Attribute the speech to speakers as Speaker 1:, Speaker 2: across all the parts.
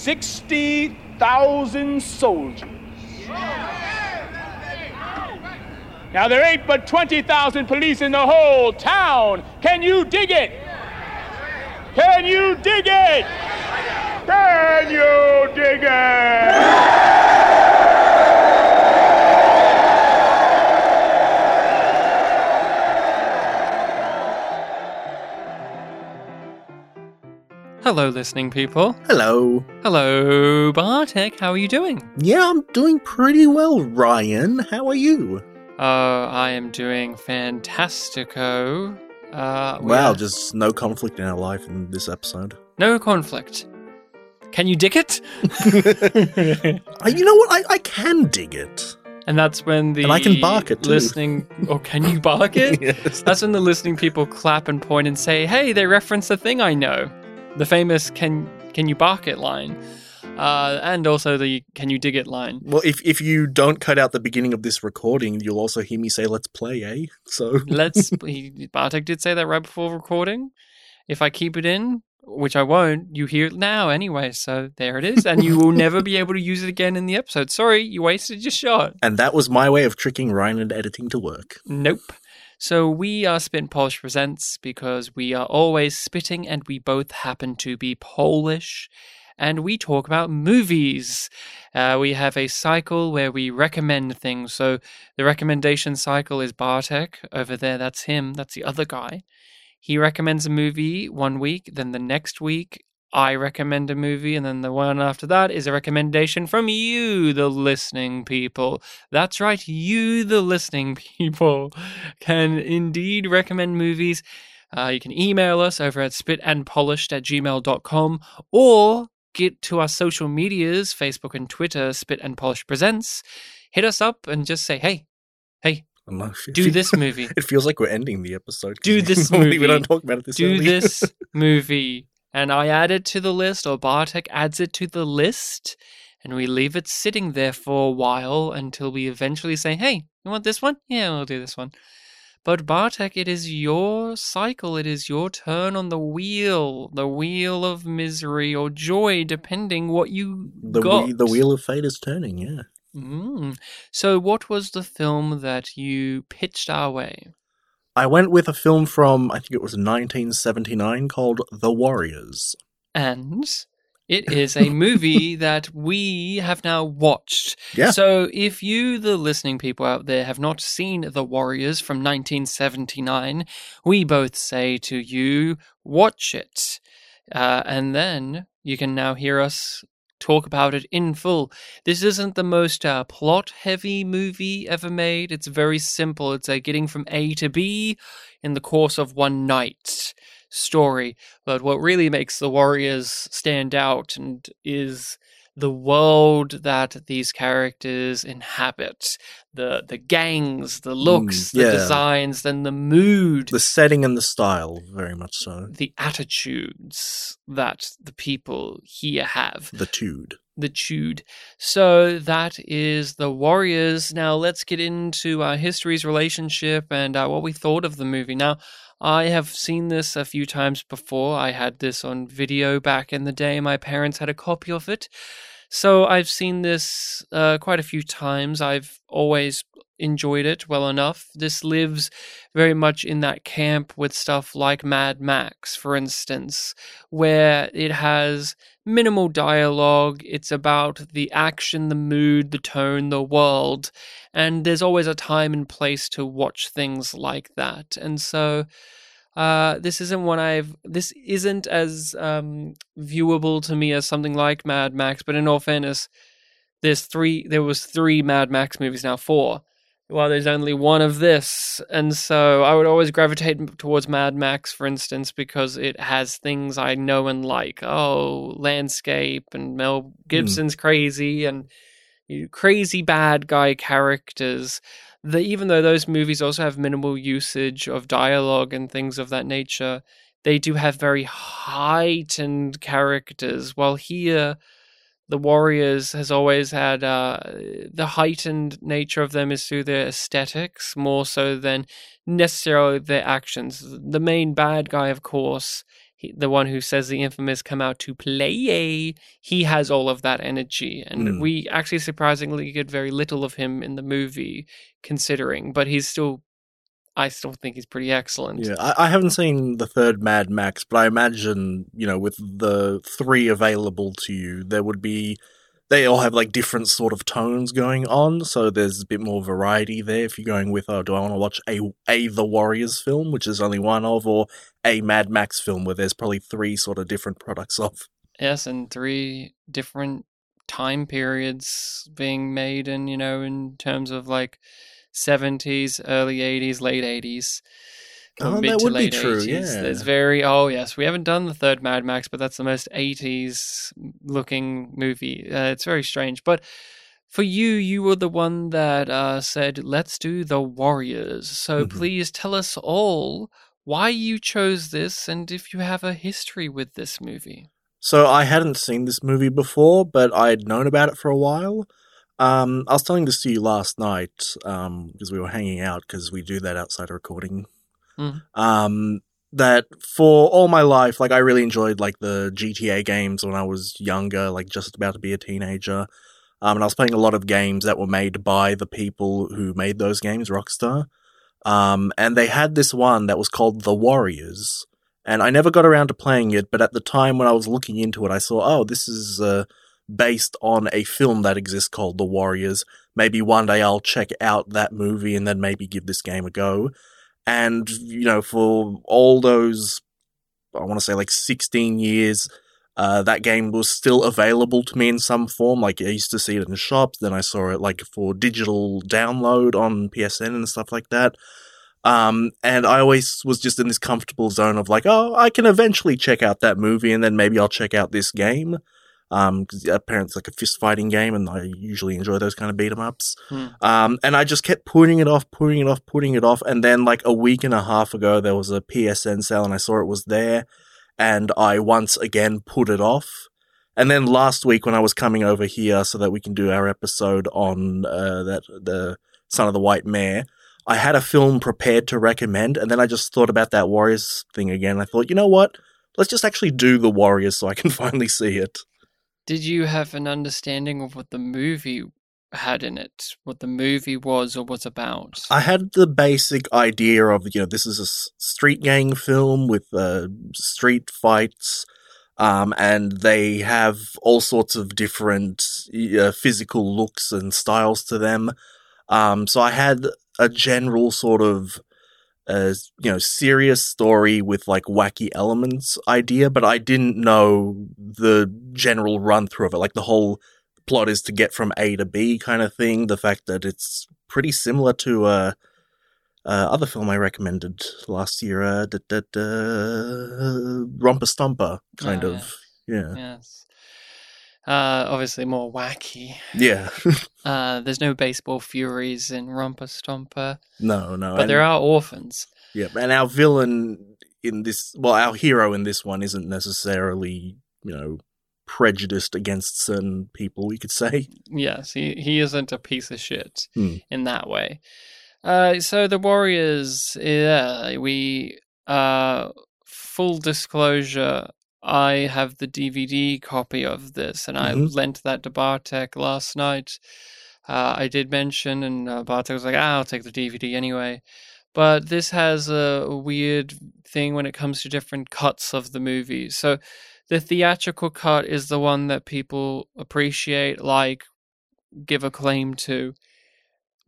Speaker 1: 60,000 soldiers. Now, there ain't but 20,000 police in the whole town. Can you dig it? Can you dig it? Can you dig it?
Speaker 2: Hello, listening people.
Speaker 3: Hello.
Speaker 2: Hello, Bartek. How are you doing?
Speaker 3: Yeah, I'm doing pretty well, Ryan. How are you?
Speaker 2: Uh, I am doing fantastico. Uh, we
Speaker 3: Wow,
Speaker 2: are-
Speaker 3: just no conflict in our life in this episode.
Speaker 2: no conflict. Can you dig it?
Speaker 3: Uh, you know what? I, I can dig it.
Speaker 2: and that's when the
Speaker 3: And I can bark it, too.
Speaker 2: listening. Or can you bark it?
Speaker 3: yes.
Speaker 2: That's when the listening people clap and point and say, "Hey, they reference the thing I know." The famous "Can can you bark it?" line, uh, and also the "Can you dig it?" line.
Speaker 3: Well, if if you don't cut out the beginning of this recording, you'll also hear me say "Let's play," eh? So
Speaker 2: Let's. he, Bartek did say that right before recording. If I keep it in, which I won't, you hear it now anyway. So there it is, and you will never be able to use it again in the episode. Sorry, you wasted your shot.
Speaker 3: and that was my way of tricking Ryan into editing to work.
Speaker 2: Nope. So we are Spit and Polish Presents because we are always spitting and we both happen to be Polish. And we talk about movies. Uh, we have a cycle where we recommend things. So the recommendation cycle is Bartek over there. That's him. That's the other guy. He recommends a movie one week. Then the next week, I recommend a movie. And then the one after that is a recommendation from you, the listening people. That's right, you, the listening people, can indeed recommend movies. Uh, you can email us over at spitandpolished at gmail.com or get to our social medias, Facebook and Twitter, Spit and Polish Presents. Hit us up and just say, hey, hey, do this movie.
Speaker 3: It feels like we're ending the episode.
Speaker 2: Do this movie.
Speaker 3: We don't talk about it this
Speaker 2: do
Speaker 3: early.
Speaker 2: this movie. And I add it to the list, or Bartek adds it to the list, and we leave it sitting there for a while until we eventually say, hey, you want this one? Yeah, we'll do this one. But Bartek, it is your cycle. It is your turn on the wheel, the wheel of misery or joy, depending what you
Speaker 3: the
Speaker 2: got.
Speaker 3: whe- the wheel of fate is turning. Yeah.
Speaker 2: Mm. So, what was the film that you pitched our way?
Speaker 3: I went with a film from I think it was 1979 called The Warriors.
Speaker 2: and it is a movie that we have now watched.
Speaker 3: Yeah.
Speaker 2: So if you, the listening people out there, have not seen The Warriors from 1979, we both say to you, watch it. Uh, and then you can now hear us talk about it in full. This isn't the most uh, plot heavy movie ever made. It's very simple. It's a getting from A to B in the course of one night story. But what really makes the Warriors stand out and is the world that these characters inhabit. The the gangs, the looks, the
Speaker 3: yeah.
Speaker 2: designs, then the mood
Speaker 3: The setting and the style, very much so.
Speaker 2: the attitudes that the people here have.
Speaker 3: The tude.
Speaker 2: The Tude. So that is the Warriors. Now let's get into our history's relationship and uh, what we thought of the movie. Now, I have seen this a few times before. I had this on video back in the day. My parents had a copy of it. So I've seen this uh, quite a few times. I've always enjoyed it well enough. This lives very much in that camp with stuff like Mad Max, for instance, where it has minimal dialogue. It's about the action, the mood, the tone, the world. And there's always a time and place to watch things like that. And so uh, this isn't one I've. This isn't as um, viewable to me as something like Mad Max. But in all fairness, there's three. There was three Mad Max movies now. Four. Well, there's only one of this, and so I would always gravitate towards Mad Max, for instance, because it has things I know and like. Oh, landscape, and Mel hmm. Gibson's crazy, and you know, crazy bad guy characters. The, even though those movies also have minimal usage of dialogue and things of that nature, they do have very heightened characters. While here, the Warriors has always had uh, the heightened nature of them is through their aesthetics more so than necessarily their actions. The main bad guy, of course, he, the one who says the infamous "come out to play," he has all of that energy, and
Speaker 3: Mm.
Speaker 2: we actually surprisingly get very little of him in the movie, considering. But he's still, I still think he's pretty excellent.
Speaker 3: Yeah, I, I haven't seen the third Mad Max, but I imagine you know with the three available to you, there would be they all have like different sort of tones going on, so there's a bit more variety there. If you're going with, oh, do I want to watch a a The Warriors film, which is only one of, or a Mad Max film where there's probably three sort of different products of.
Speaker 2: Yes, and three different time periods being made, and you know, in terms of like seventies, early eighties, late eighties.
Speaker 3: Oh,
Speaker 2: mid
Speaker 3: that
Speaker 2: to
Speaker 3: would be
Speaker 2: late
Speaker 3: true,
Speaker 2: 80s.
Speaker 3: yeah.
Speaker 2: There's very oh yes, we haven't done the third Mad Max, but that's the most 80s looking movie. Uh, it's very strange, but for you, you were the one that uh, said, "Let's do the Warriors." So
Speaker 3: Mhm.
Speaker 2: please tell us all why you chose this, and if you have a history with this movie.
Speaker 3: So I hadn't seen this movie before, but I'd known about it for a while. Um, I was telling this to you last night um, because we were hanging out because we do that outside of recording.
Speaker 2: Mhm.
Speaker 3: Um, that for all my life, like I really enjoyed like the GTA games when I was younger, like just about to be a teenager. Um, and I was playing a lot of games that were made by the people who made those games, Rockstar. Um, and they had this one that was called The Warriors and I never got around to playing it. But at the time when I was looking into it, I saw, oh, this is uh, based on a film that exists called The Warriors. Maybe one day I'll check out that movie and then maybe give this game a go. And you know, for all those, I want to say like sixteen years. Uh, that game was still available to me in some form. Like I used to see it in shops, then I saw it like for digital download on PSN and stuff like that. Um, and I always was just in this comfortable zone of like, oh, I can eventually check out that movie and then maybe I'll check out this game. Um, cause apparently it's like a fist fighting game and I usually enjoy those kind of beat 'em ups.
Speaker 2: Hmm.
Speaker 3: Um, and I just kept putting it off, putting it off, putting it off. And then like a week and a half ago, there was a PSN sale and I saw it was there and I once again put it off. And then last week when I was coming over here so that we can do our episode on, uh, that, the Son of the White Mare, I had a film prepared to recommend, and then I just thought about that Warriors thing again. I thought, you know what? Let's just actually do the Warriors so I can finally see it.
Speaker 2: Did you have an understanding of what the movie had in it, what the movie was or was about?
Speaker 3: I had the basic idea of, you know, this is a street gang film with uh, street fights, um, and they have all sorts of different uh, physical looks and styles to them. Um, so I had a general sort of, uh, you know, serious story with like wacky elements idea, but I didn't know the general run through of it. Like the whole plot is to get from A to B kind of thing. The fact that it's pretty similar to uh, uh other film I recommended last year, uh, da, da, da, Romper Stomper, kind
Speaker 2: Oh,
Speaker 3: of. Yeah.
Speaker 2: yes. Uh, obviously more wacky.
Speaker 3: Yeah.
Speaker 2: Uh, there's no baseball furies in Romper Stomper,
Speaker 3: no, no.
Speaker 2: but
Speaker 3: and,
Speaker 2: there are orphans.
Speaker 3: Yeah, and our villain in this, well, our hero in this one isn't necessarily, you know, prejudiced against certain people, we could say.
Speaker 2: Yes, he, he isn't a piece of shit
Speaker 3: Hmm.
Speaker 2: in that way. Uh, so the Warriors, yeah, we uh, full disclosure. I have the DVD copy of this, and I
Speaker 3: Mhm.
Speaker 2: lent that to Bartek last night. Uh, I did mention, and uh, Bartek was like, ah, "I'll take the DVD anyway." But this has a weird thing when it comes to different cuts of the movie. So the theatrical cut is the one that people appreciate, like, give a claim to.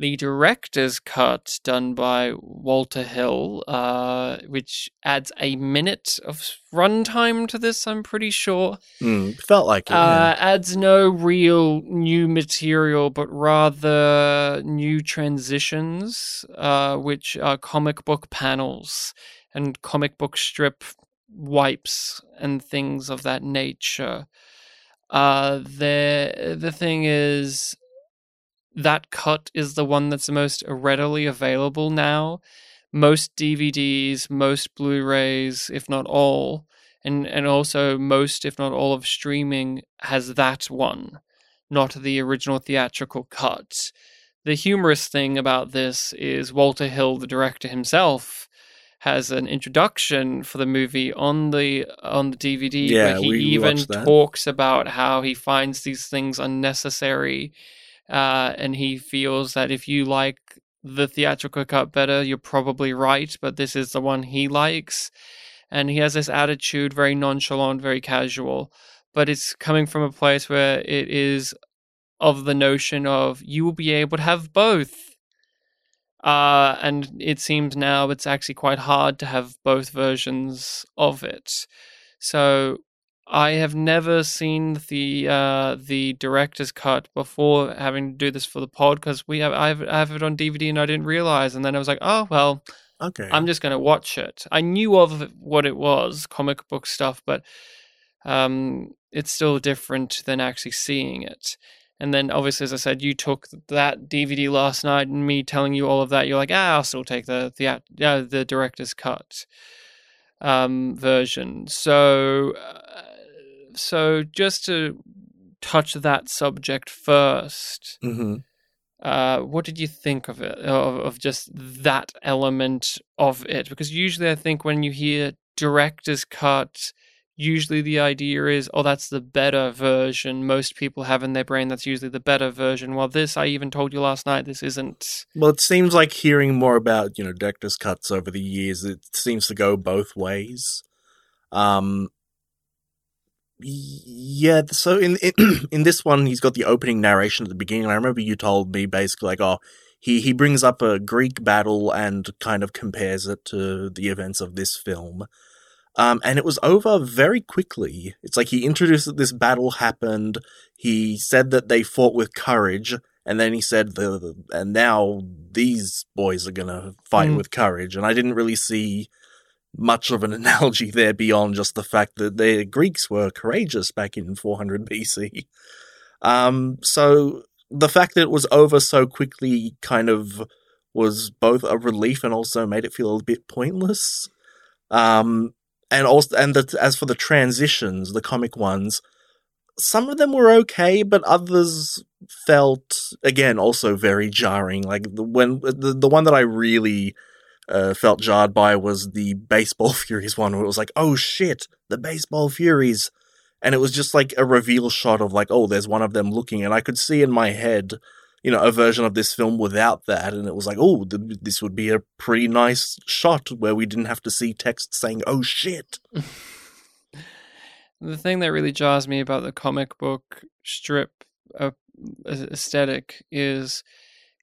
Speaker 2: The director's cut, done by Walter Hill, uh, which adds a minute of runtime to this, I'm pretty sure,
Speaker 3: Mm, felt like it.
Speaker 2: uh, adds no real new material, but rather new transitions, uh, which are comic book panels and comic book strip wipes and things of that nature. Uh, the the thing is, that cut is the one that's the most readily available now. Most DVDs, most Blu-rays, if not all, and and also most, if not all, of streaming has that one, not the original theatrical cut. The humorous thing about this is Walter Hill, the director himself, has an introduction for the movie on the on the DVD
Speaker 3: Yeah,
Speaker 2: where he
Speaker 3: we
Speaker 2: even talks about how he finds these things unnecessary uh, and he feels that if you like the theatrical cut better you're probably right but this is the one he likes. And he has this attitude very nonchalant very casual. But it's coming from a place where it is of the notion of you will be able to have both. Uh, and it seems now it's actually quite hard to have both versions of it. So I have never seen the uh, the director's cut before having to do this for the pod because we have I, have I have it on DVD and I didn't realize, and then I was like, oh well,
Speaker 3: Okay.
Speaker 2: I'm just going to watch it. I knew of what it was, comic book stuff, but um, it's still different than actually seeing it. And then, obviously, as I said, you took that DVD last night, and me telling you all of that, you're like, ah, I'll still take the the yeah, the director's cut um, version. So, uh, so just to touch that subject first,
Speaker 3: hmm
Speaker 2: uh, what did you think of it of, of just that element of it? Because usually i think when you hear director's cut usually the idea is oh that's the better version. Most people have in their brain that's usually the better version. While this i even told you last night this isn't
Speaker 3: Well, it seems like hearing more about you know director's cuts over the years, it seems to go both ways. Um, yeah. So in in, in this one, he's got the opening narration at the beginning. And I remember you told me basically like, oh, he he brings up a Greek battle and kind of compares it to the events of this film. Um, and it was over very quickly. It's like he introduced that this battle happened. He said that they fought with courage, and then he said the, the and now these boys are gonna fight
Speaker 2: Mm.
Speaker 3: with courage. And I didn't really see much of an analogy there beyond just the fact that the Greeks were courageous back in 400 BC. Um, so the fact that it was over so quickly kind of was both a relief and also made it feel a bit pointless. Um, and also, and the, as for the transitions, the comic ones, some of them were okay, but others felt again also very jarring. Like the, when the the one that I really uh, felt jarred by was the baseball furies one, where it was like, oh shit, the baseball furies, and it was just like a reveal shot of like, oh, there's one of them looking, and I could see in my head. You know, a version of this film without that, and it was like, oh, th- this would be a pretty nice shot where we didn't have to see text saying, "Oh shit."
Speaker 2: the thing that really jars me about the comic book strip uh, aesthetic is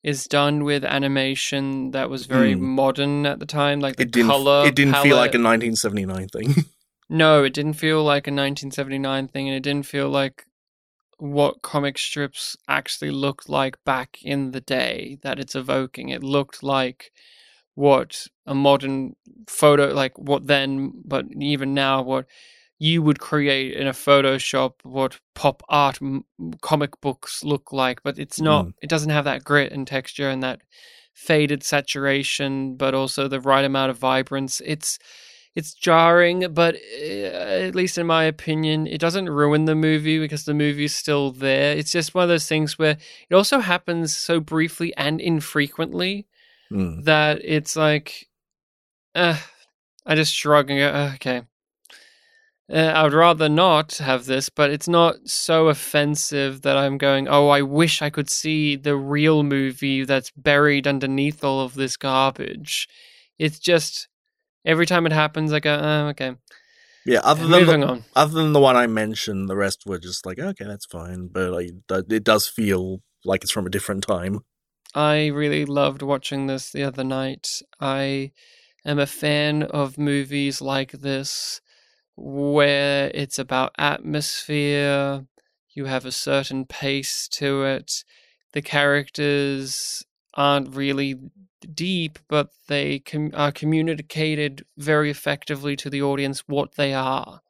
Speaker 2: is done with animation that was very
Speaker 3: Mm.
Speaker 2: modern at the time like the
Speaker 3: It didn't.
Speaker 2: color
Speaker 3: it didn't feel like a 1979 thing.
Speaker 2: No, it didn't feel like a 1979 thing, and it didn't feel like what comic strips actually looked like back in the day that it's evoking. It looked like what a modern photo, like what then, but even now, what you would create in a Photoshop, what pop art m- comic books look like, but it's not,
Speaker 3: Mm.
Speaker 2: it doesn't have that grit and texture and that faded saturation, but also the right amount of vibrance. It's, it's jarring, but uh, at least in my opinion, it doesn't ruin the movie because the movie's still there. It's just one of those things where it also happens so briefly and infrequently
Speaker 3: Hmm.
Speaker 2: that it's like, uh, I just shrug and go, "Uh, okay. Uh, I would rather not have this, but it's not so offensive that I'm going, oh, I wish I could see the real movie that's buried underneath all of this garbage. It's just every time it happens, I go, oh, okay.
Speaker 3: Yeah, other than
Speaker 2: Moving
Speaker 3: the,
Speaker 2: on.
Speaker 3: other than the one I mentioned, the rest were just like, okay, that's fine. But th- it does feel like it's from a different time.
Speaker 2: I really loved watching this the other night. I am a fan of movies like this where it's about atmosphere, you have a certain pace to it. The characters aren't really deep, but they com- are communicated very effectively to the audience what they are.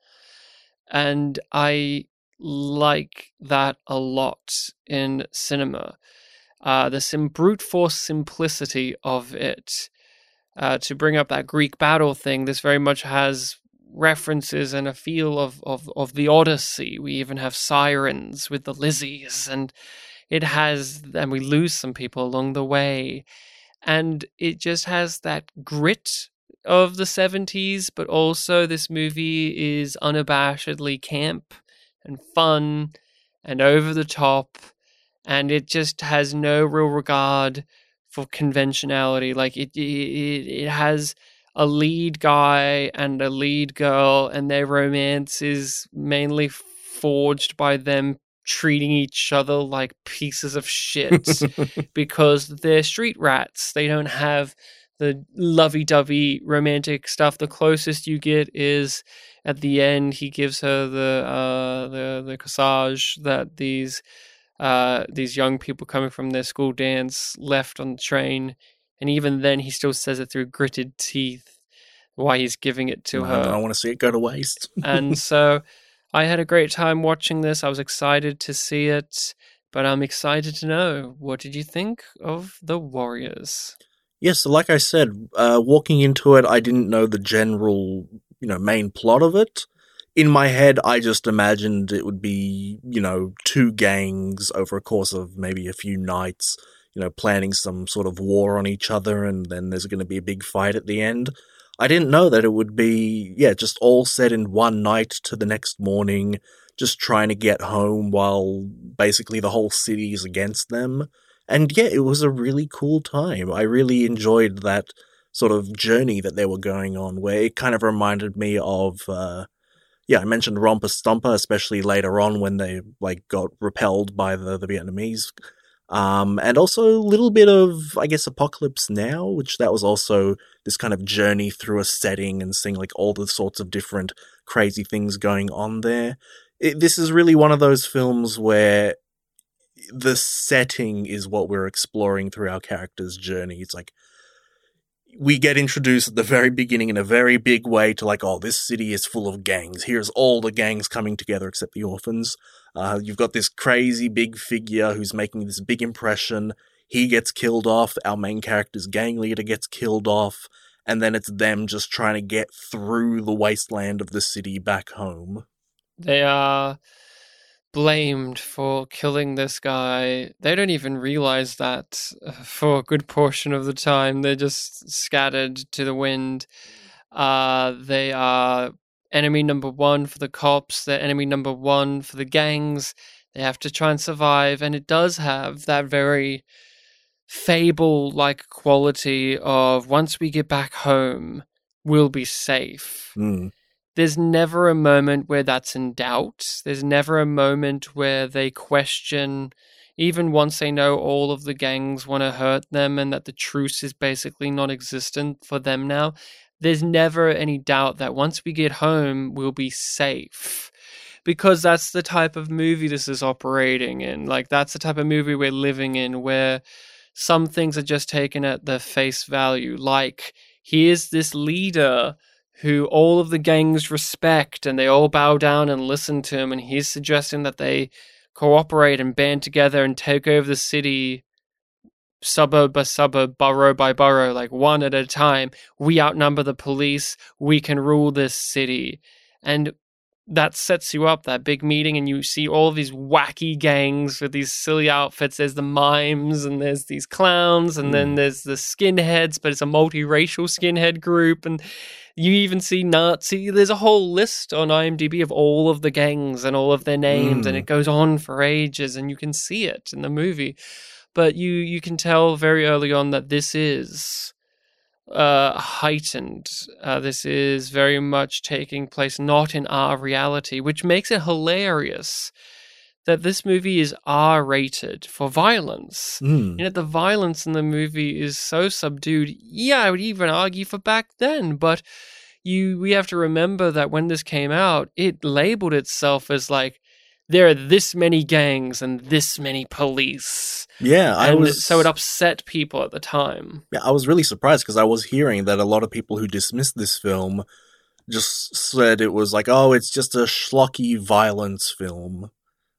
Speaker 2: And I like that a lot in cinema uh, the sim- brute force simplicity of it. Uh, to bring up that Greek battle thing, this very much has references and a feel of, of, of the Odyssey. We even have sirens with the Lizzies, and it has, and we lose some people along the way. And it just has that grit of the 70s, but also this movie is unabashedly camp and fun and over the top, and it just has no real regard for conventionality. Like it, it, it has a lead guy and a lead girl, and their romance is mainly forged by them treating each other like pieces of shit because they're street rats. They don't have the lovey dovey romantic stuff. The closest you get is at the end he gives her the uh, the the corsage that these uh, these young people coming from their school dance left on the train, and even then he still says it through gritted teeth why he's giving it to
Speaker 3: I
Speaker 2: her.
Speaker 3: I don't want to see it go to waste.
Speaker 2: and so I had a great time watching this. I was excited to see it, but I'm excited to know what did you think of the Warriors?
Speaker 3: Yes, so like I said, uh, walking into it, I didn't know the general, you know, main plot of it. In my head, I just imagined it would be, you know, two gangs over a course of maybe a few nights, you know, planning some sort of war on each other, and then there's going to be a big fight at the end. I didn't know that it would be, yeah, just all set in one night to the next morning, just trying to get home while basically the whole city is against them. And yeah, it was a really cool time. I really enjoyed that sort of journey that they were going on, where it kind of reminded me of, uh, yeah, I mentioned Romper Stomper, especially later on when they like got repelled by the, the Vietnamese. Um, and also a little bit of, I guess, Apocalypse Now, which that was also this kind of journey through a setting and seeing like all the sorts of different crazy things going on there. It, this is really one of those films where the setting is what we're exploring through our character's journey. It's like we get introduced at the very beginning in a very big way to like, oh, this city is full of gangs. Here's all the gangs coming together except the orphans. Uh, you've got this crazy big figure who's making this big impression. He gets killed off. Our main character's gang leader gets killed off. And then it's them just trying to get through the wasteland of the city back home.
Speaker 2: They are blamed for killing this guy. They don't even realize that uh, for a good portion of the time. They're just scattered to the wind. Uh, they are enemy number one for the cops, they're enemy number one for the gangs. They have to try and survive, and it does have that very fable like quality of once we get back home, we'll be safe.
Speaker 3: Mm.
Speaker 2: There's never a moment where that's in doubt. There's never a moment where they question, even once they know all of the gangs want to hurt them and that the truce is basically non existent for them now. There's never any doubt that once we get home, we'll be safe. Because that's the type of movie this is operating in. Like, that's the type of movie we're living in where some things are just taken at the face value. Like, here's this leader who all of the gangs respect and they all bow down and listen to him. And he's suggesting that they cooperate and band together and take over the city suburb by suburb, borough by borough, like one at a time. We outnumber the police. We can rule this city. And that sets you up that big meeting and you see all these wacky gangs with these silly outfits there's the mimes and there's these clowns and mm. then there's the skinheads but it's a multiracial skinhead group and you even see nazi there's a whole list on imdb of all of the gangs and all of their names mm. and it goes on for ages and you can see it in the movie but you you can tell very early on that this is uh, heightened. Uh, this is very much taking place not in our reality, which makes it hilarious that this movie is R rated for violence.
Speaker 3: Mm.
Speaker 2: You know, the violence in the movie is so subdued. Yeah, I would even argue for back then, but you we have to remember that when this came out, it labeled itself as like there are this many gangs and this many police.
Speaker 3: Yeah, I
Speaker 2: and
Speaker 3: was
Speaker 2: so it upset people at the time.
Speaker 3: Yeah, I was really surprised because I was hearing that a lot of people who dismissed this film just said it was like, oh, it's just a schlocky violence film.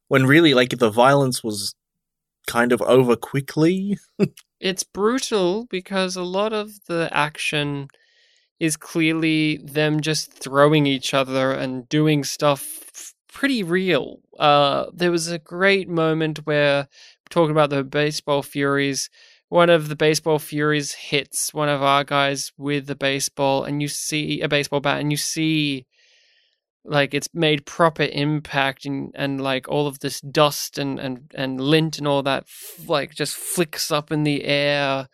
Speaker 3: When really, like, the violence was kind of over quickly.
Speaker 2: it's brutal because a lot of the action is clearly them just throwing each other and doing stuff pretty real. Uh, there was a great moment where talking about the baseball furies one of the baseball furies hits one of our guys with the baseball, and you see a baseball bat, and you see like it's made proper impact and and like all of this dust and and and lint and all that like just flicks up in the air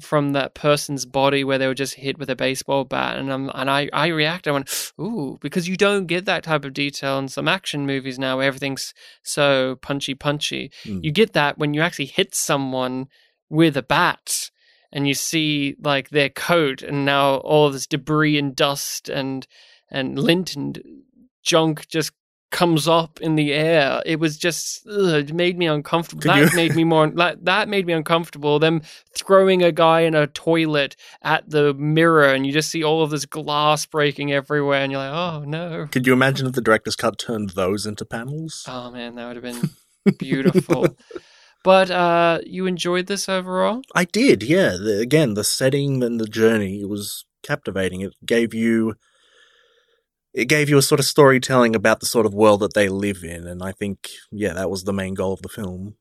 Speaker 2: from that person's body where they were just hit with a baseball bat and I'm, and I I react I went ooh because you don't get that type of detail in some action movies now where everything's so punchy punchy
Speaker 3: Mm.
Speaker 2: you get that when you actually hit someone with a bat and you see like their coat and now all this debris and dust and and lint and junk just comes up in the air. It was just ugh, it made me uncomfortable.
Speaker 3: Could
Speaker 2: that
Speaker 3: you-
Speaker 2: made me more that, that made me uncomfortable. Them throwing a guy in a toilet at the mirror and you just see all of this glass breaking everywhere and you're like, "Oh no."
Speaker 3: Could you imagine if the director's cut turned those into panels?
Speaker 2: Oh man, that would have been beautiful. but uh you enjoyed this overall?
Speaker 3: I did, yeah. The, again, the setting and the journey it was captivating. It gave you it gave you a sort of storytelling about the sort of world that they live in, and I think yeah, that was the main goal of the film.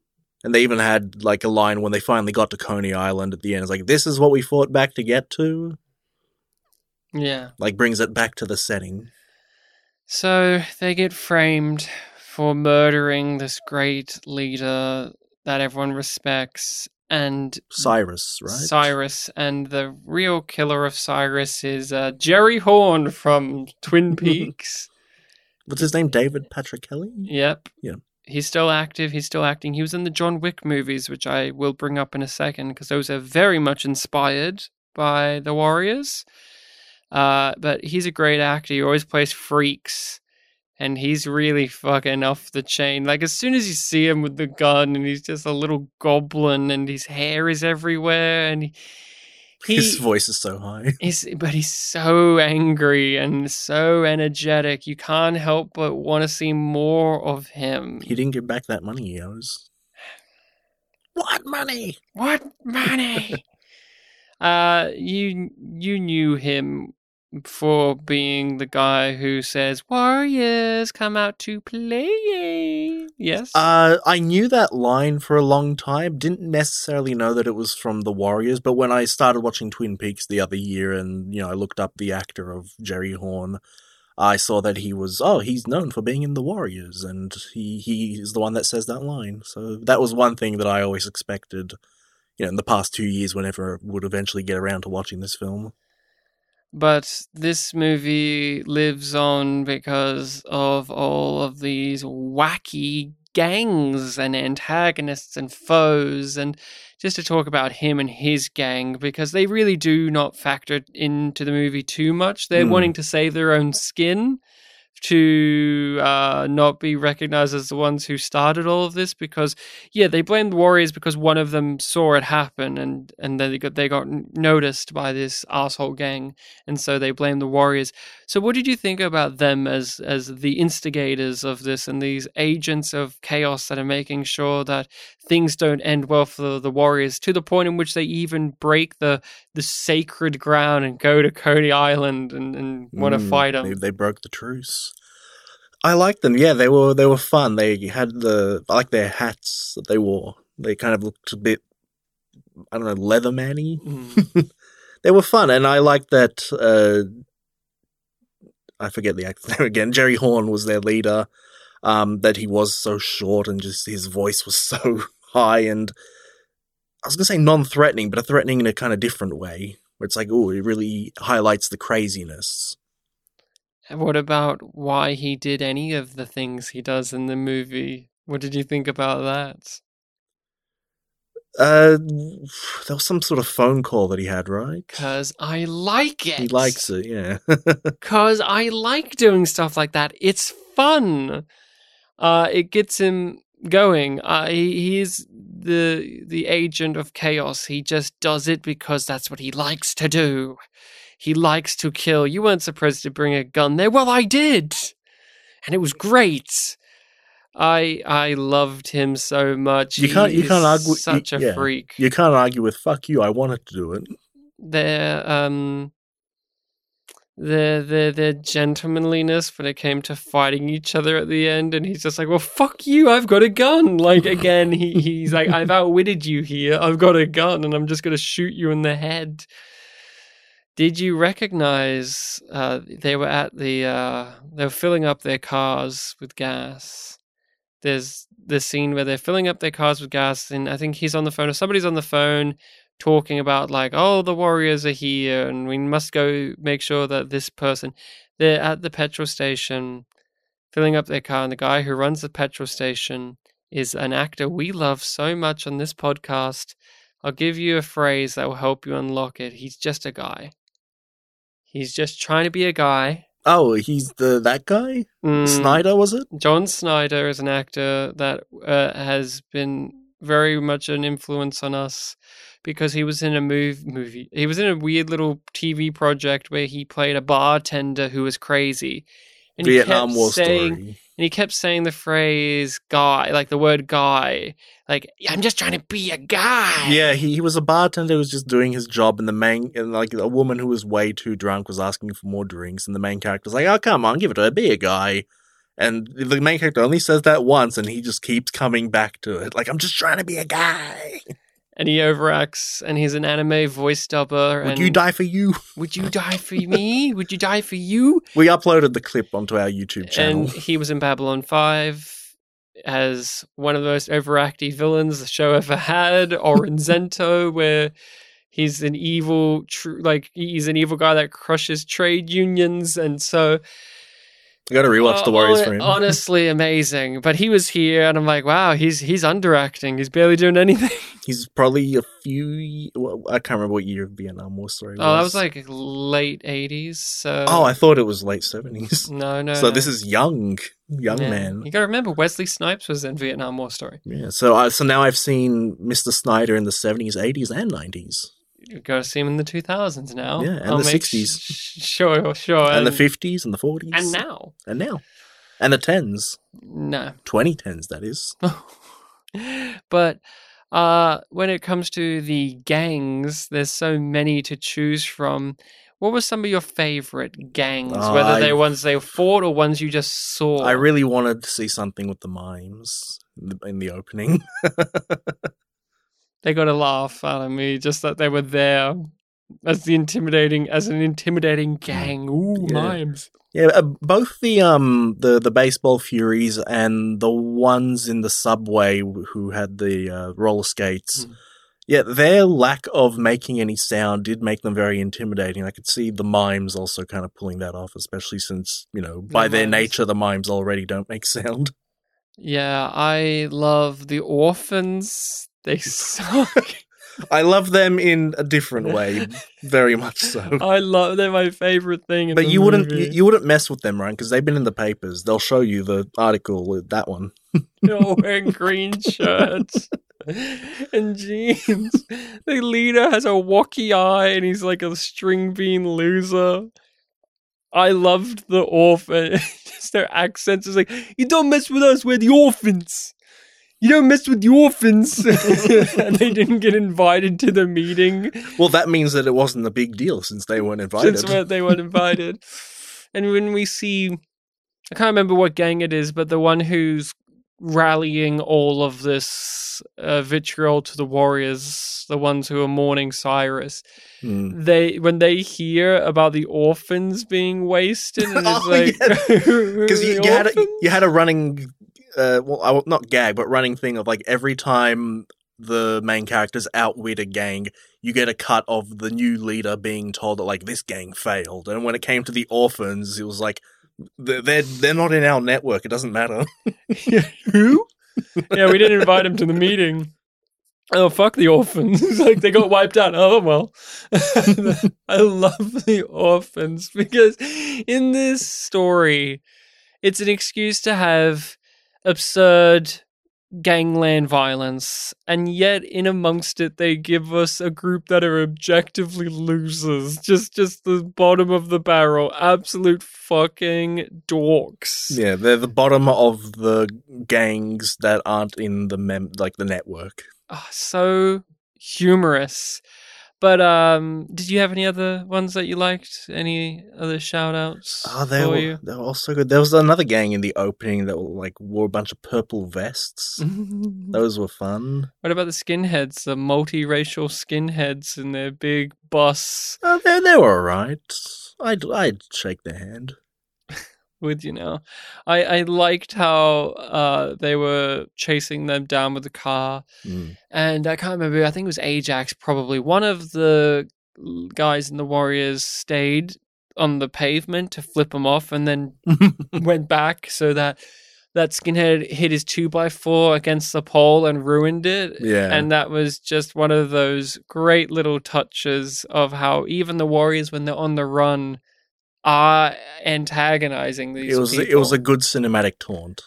Speaker 3: And they even had like a line when they finally got to Coney Island at the end. It's like this is what we fought back to get to.
Speaker 2: Yeah.
Speaker 3: Like brings it back to the setting.
Speaker 2: So they get framed for murdering this great leader that everyone respects, and
Speaker 3: Cyrus, right?
Speaker 2: Cyrus, and the real killer of Cyrus is uh, Jerry Horne from Twin Peaks.
Speaker 3: What's his name? David Patrick Kelly.
Speaker 2: yep.
Speaker 3: Yeah.
Speaker 2: He's still active. He's still acting. He was in the John Wick movies, which I will bring up in a second because those are very much inspired by the Warriors. Uh, but he's a great actor. He always plays freaks, and he's really fucking off the chain. Like as soon as you see him with the gun, and he's just a little goblin, and his hair is everywhere, and he, he
Speaker 3: His voice is so high.
Speaker 2: He's, but he's so angry and so energetic. You can't help but want to see more of him.
Speaker 3: He didn't get back that money he owes. What money?
Speaker 2: What money? uh, you you knew him for being the guy who says Warriors come out to play. Yes.
Speaker 3: Uh, I knew that line for a long time. Didn't necessarily know that it was from the Warriors, but when I started watching Twin Peaks the other year, and you know, I looked up the actor of Jerry Horne, I saw that he was oh, he's known for being in the Warriors, and he he is the one that says that line. So that was one thing that I always expected. You know, in the past two years, whenever I would eventually get around to watching this film.
Speaker 2: But this movie lives on because of all of these wacky gangs and antagonists and foes. And just to talk about him and his gang, because they really do not factor into the movie too much. They're
Speaker 3: Hmm.
Speaker 2: wanting to save their own skin to uh, not be recognized as the ones who started all of this because yeah they blame the warriors because one of them saw it happen and and they got they got noticed by this asshole gang and so they blame the warriors. So what did you think about them as as the instigators of this and these agents of chaos that are making sure that things don't end well for the warriors to the point in which they even break the the sacred ground and go to Coney Island and, and want to
Speaker 3: Mm,
Speaker 2: fight them?
Speaker 3: They, they broke the truce. I liked them. Yeah, they were they were fun. They had the I like their hats that they wore. They kind of looked a bit I don't know leatherman-y.
Speaker 2: Mm.
Speaker 3: They were fun, and I liked that. Uh, I forget the actor's name again. Jerry Horne was their leader. Um, that he was so short and just his voice was so high and I was gonna say non-threatening, but a threatening in a kind of different way. Where it's like, oh, it really highlights the craziness.
Speaker 2: And What about why he did any of the things he does in the movie? What did you think about that?
Speaker 3: Uh, there was some sort of phone call that he had, right?
Speaker 2: Because I like it.
Speaker 3: He likes it, yeah.
Speaker 2: Because I like doing stuff like that. It's fun. Uh, it gets him going. Uh, he, he's the the agent of chaos. He just does it because that's what he likes to do. He likes to kill. You weren't supposed to bring a gun there. Well, I did, and it was great. I I loved him so much.
Speaker 3: You can't-
Speaker 2: He
Speaker 3: you can't argue-
Speaker 2: Such a
Speaker 3: yeah.
Speaker 2: freak.
Speaker 3: you can't argue with "fuck you." I wanted to do it.
Speaker 2: They're um their their their gentlemanliness when it came to fighting each other at the end, and he's just like, "Well, fuck you! I've got a gun." Like again, he he's like, "I've outwitted you here. I've got a gun, and I'm just gonna shoot you in the head." Did you recognize uh, they were at the uh, they were filling up their cars with gas? There's the scene where they're filling up their cars with gas, and I think he's on the phone or somebody's on the phone talking about like, oh, the warriors are here, and we must go make sure that this person. They're at the petrol station, filling up their car, and the guy who runs the petrol station is an actor we love so much on this podcast. I'll give you a phrase that will help you unlock it. He's just a guy. He's just trying to be a guy.
Speaker 3: Oh, he's the that guy?
Speaker 2: Mm,
Speaker 3: Snyder, was it?
Speaker 2: John Snyder is an actor that uh, has been very much an influence on us because he was in a move movie. He was in a weird little TV project where he played a bartender who was crazy. And he
Speaker 3: Vietnam
Speaker 2: kept
Speaker 3: War
Speaker 2: saying,
Speaker 3: story.
Speaker 2: and he kept saying the phrase "guy," like the word "guy," like "I'm just trying to be a guy."
Speaker 3: Yeah, he, he was a bartender who was just doing his job, and the main and like a woman who was way too drunk was asking for more drinks, and the main character was like, "Oh, come on, give it to her, be a guy." And the main character only says that once, and he just keeps coming back to it, like, "I'm just trying to be a guy.
Speaker 2: and he overacts, and he's an anime voice dubber.
Speaker 3: Would you die for you?"
Speaker 2: Would you die for me? Would you die for you?
Speaker 3: We uploaded the clip onto our YouTube channel.
Speaker 2: And he was in Babylon 5 as one of the most overactive villains the show ever had, Orin Zento, where he's an evil, tr- like, he's an evil guy that crushes trade unions. And so,
Speaker 3: I got to rewatch the
Speaker 2: uh,
Speaker 3: Warriors
Speaker 2: hon-
Speaker 3: for him.
Speaker 2: honestly amazing. But he was here, and I'm like, wow, he's he's underacting. He's barely doing anything.
Speaker 3: He's probably a few. Well, I can't remember what year of Vietnam War story.
Speaker 2: Oh, that was like late 80s. So.
Speaker 3: Oh, I thought it was late seventies.
Speaker 2: no, no.
Speaker 3: So
Speaker 2: no.
Speaker 3: this is young, young
Speaker 2: Yeah.
Speaker 3: man.
Speaker 2: You got to remember, Wesley Snipes was in Vietnam War story.
Speaker 3: Yeah. So, I so now I've seen Mr. Snyder in the seventies, eighties, and nineties,
Speaker 2: You got to see him in the 2000s now.
Speaker 3: Yeah, and
Speaker 2: I'll
Speaker 3: the 60s.
Speaker 2: sh- sure, sure.
Speaker 3: and the fifties, and the forties,
Speaker 2: And now.
Speaker 3: and now, and the tens,
Speaker 2: No.
Speaker 3: twenty tens. That is.
Speaker 2: but uh, when it comes to the gangs, there's so many to choose from. What were some of your favorite gangs?
Speaker 3: Oh,
Speaker 2: Whether
Speaker 3: I-
Speaker 2: they ones they fought or ones you just saw?
Speaker 3: I really wanted to see something with the mimes in the opening.
Speaker 2: they got a laugh out of me just that they were there as the intimidating as an intimidating gang. Ooh,
Speaker 3: Mm. Yeah.
Speaker 2: mimes.
Speaker 3: Yeah, uh, both the um the the baseball furies and the ones in the subway who had the uh, roller skates.
Speaker 2: Mm.
Speaker 3: Yeah, their lack of making any sound did make them very intimidating. I could see the mimes also kind of pulling that off, especially since you know by their
Speaker 2: mimes.
Speaker 3: nature the mimes already don't make sound.
Speaker 2: Yeah, I love the orphans. They suck.
Speaker 3: I love them in a different way, very much so.
Speaker 2: I love. They're my favorite thing. In
Speaker 3: But you wouldn't you,
Speaker 2: movie.
Speaker 3: you wouldn't mess with them, right? Because they've been in the papers. They'll show you the article with that one.
Speaker 2: They're wearing green shirts and jeans. The leader has a wacky eye and he's like a string bean loser. I loved the orphan. Just their accents is like, you don't mess with us, we're the orphans. You don't mess with the orphans. and they didn't get invited to the meeting
Speaker 3: Well, that means that it wasn't a big deal since they weren't invited.
Speaker 2: since they weren't invited. and when we see, I can't remember what gang it is, but the one who's rallying all of this uh, vitriol to the warriors, the ones who are mourning Cyrus,
Speaker 3: Hmm.
Speaker 2: they when they hear about the orphans being wasted, and it's
Speaker 3: Oh,
Speaker 2: like
Speaker 3: because you, you had a, you had a running uh well I, will- not gag but running thing of like every time the main characters outwit a gang you get a cut of the new leader being told that like this gang failed and when it came to the orphans it was like they're they're, they're not in our network it doesn't matter
Speaker 2: Who? yeah, we didn't invite him to the meeting. Oh fuck the orphans! Like they got wiped out. Oh well. I love the orphans because in this story, it's an excuse to have absurd gangland violence, and yet in amongst it, they give us a group that are objectively losers, just just the bottom of the barrel, absolute fucking dorks.
Speaker 3: yeah they're the bottom of the gangs that aren't in the mem like the network
Speaker 2: Ah, so humorous. But um, did you have any other ones that you liked? Any other shout outs
Speaker 3: Oh, they
Speaker 2: for
Speaker 3: were,
Speaker 2: you?
Speaker 3: they were all so good. There was another gang in the opening that like wore a bunch of purple vests. Those were fun.
Speaker 2: what about the skinheads, the multiracial skinheads and their big bus
Speaker 3: Uh, they they were alright. I'd I'd shake their hand.
Speaker 2: With you know? I I liked how uh they were chasing them down with the car.
Speaker 3: Mm.
Speaker 2: and I can't remember. I think it was Ajax, probably one of the guys in the Warriors stayed on the pavement to flip them off, and then went back so that that skinhead hit his two by four against the pole and ruined it.
Speaker 3: Yeah.
Speaker 2: and that was just one of those great little touches of how even the Warriors, when they're on the run, are antagonizing these.
Speaker 3: it was
Speaker 2: people
Speaker 3: it was a good cinematic taunt.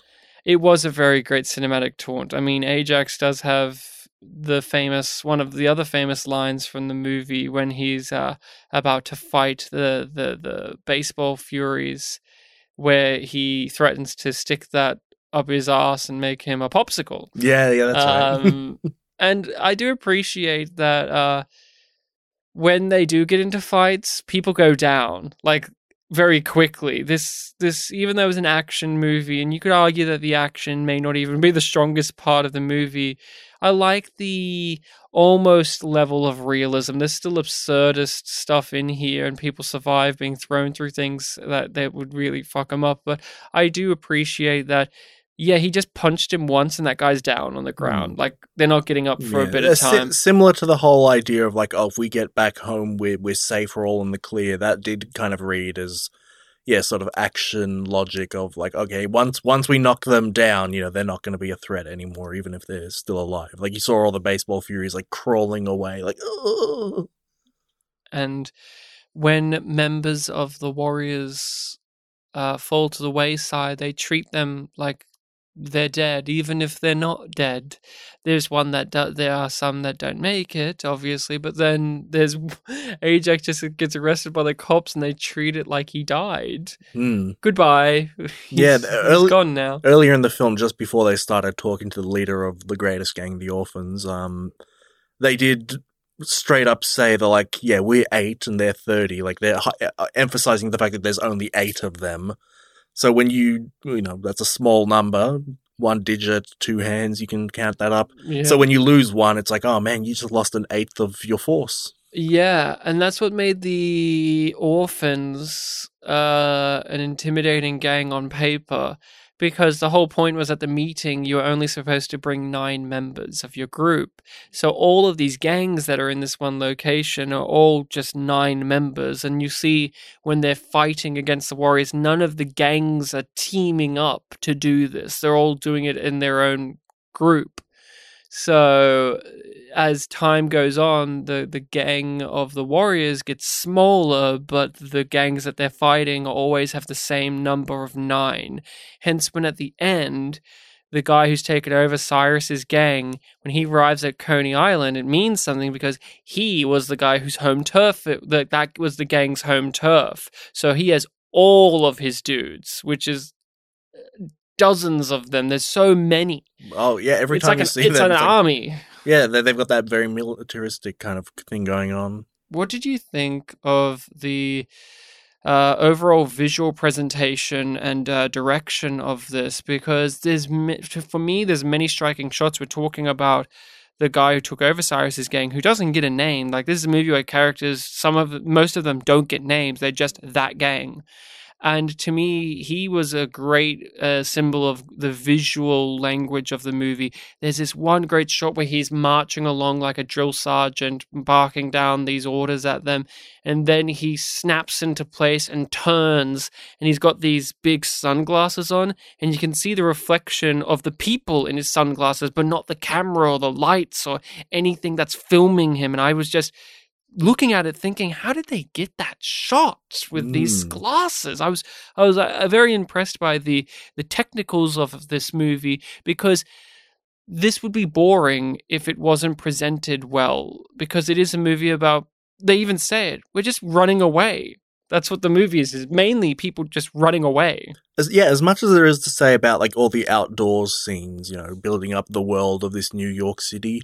Speaker 2: it was a very great cinematic taunt. I mean, Ajax does have the famous one of the other famous lines from the movie when he's uh, about to fight the, the the baseball furies, where he threatens to stick that up his ass and make him a popsicle.
Speaker 3: Yeah, yeah, that's right.
Speaker 2: Um, and I do appreciate that uh, when they do get into fights, people go down like very quickly. This this even though it was an action movie, and you could argue that the action may not even be the strongest part of the movie. I like the almost level of realism. There's still absurdist stuff in here, and people survive being thrown through things that that would really fuck them up. But I do appreciate that. Yeah, he just punched him once, and that guy's down on the ground. Like they're not getting up for a bit of time.
Speaker 3: similar to the whole idea of like, oh, if we get back home, we're we're safe, we're all in the clear. That did kind of read as, yeah, sort of action logic of like, okay, once once we knock them down, you know, they're not going to be a threat anymore, even if they're still alive. Like you saw all the baseball furies like crawling away, like, oh,
Speaker 2: and when members of the warriors uh, fall to the wayside, they treat them like they're dead, even if they're not dead. There's one that do- there are some that don't make it, obviously, but then there's Ajax just gets arrested by the cops and they treat it like he died.
Speaker 3: Hmm.
Speaker 2: Goodbye.
Speaker 3: Yeah, the
Speaker 2: he's
Speaker 3: early-
Speaker 2: gone now.
Speaker 3: Earlier in the film, just before they started talking to the leader of the greatest gang, the Orphans, um, they did straight up say they're like, yeah, we're eight and they're thirty. Like they're hi- uh, emphasizing the fact that there's only eight of them. So when you, you know, that's a small number, one digit, two hands, you can count that up.
Speaker 2: Yeah.
Speaker 3: So when you lose one, it's like, oh man, you just lost an eighth of your force.
Speaker 2: Yeah, and that's what made the orphans uh, an intimidating gang on paper. Because the whole point was at the meeting, you were only supposed to bring nine members of your group. So all of these gangs that are in this one location are all just nine members. And you see when they're fighting against the Warriors, none of the gangs are teaming up to do this. They're all doing it in their own group. So as time goes on, the, the gang of the warriors gets smaller, but the gangs that they're fighting always have the same number of nine. Hence, when at the end, the guy who's taken over Cyrus's gang, when he arrives at Coney Island, it means something because he was the guy whose home turf, that, that was the gang's home turf. So he has all of his dudes, which is dozens of them. There's so many.
Speaker 3: Oh yeah, every
Speaker 2: it's
Speaker 3: time
Speaker 2: like
Speaker 3: you
Speaker 2: an,
Speaker 3: see
Speaker 2: it's
Speaker 3: them,
Speaker 2: an
Speaker 3: it's like-
Speaker 2: army.
Speaker 3: yeah, they, they've got that very militaristic kind of thing going on.
Speaker 2: What did you think of the uh, overall visual presentation and uh, direction of this? Because there's, for me, there's many striking shots. We're talking about the guy who took over Cyrus's gang, who doesn't get a name. Like this is a movie where characters, some of most of them don't get names. They're just that gang. And to me, he was a great uh, symbol of the visual language of the movie. There's this one great shot where he's marching along like a drill sergeant, barking down these orders at them. And then he snaps into place and turns, and he's got these big sunglasses on. And you can see the reflection of the people in his sunglasses, but not the camera or the lights or anything that's filming him. And I was just looking at it thinking how did they get that shot with these
Speaker 3: Mm.
Speaker 2: glasses? I was i was uh, very impressed by the the technicals of this movie because this would be boring if it wasn't presented well because it is a movie about they even say it we're just running away. That's what the movie is is mainly people just running away.
Speaker 3: As, yeah, as much as there is to say about like all the outdoors scenes, you know, building up the world of this New York City,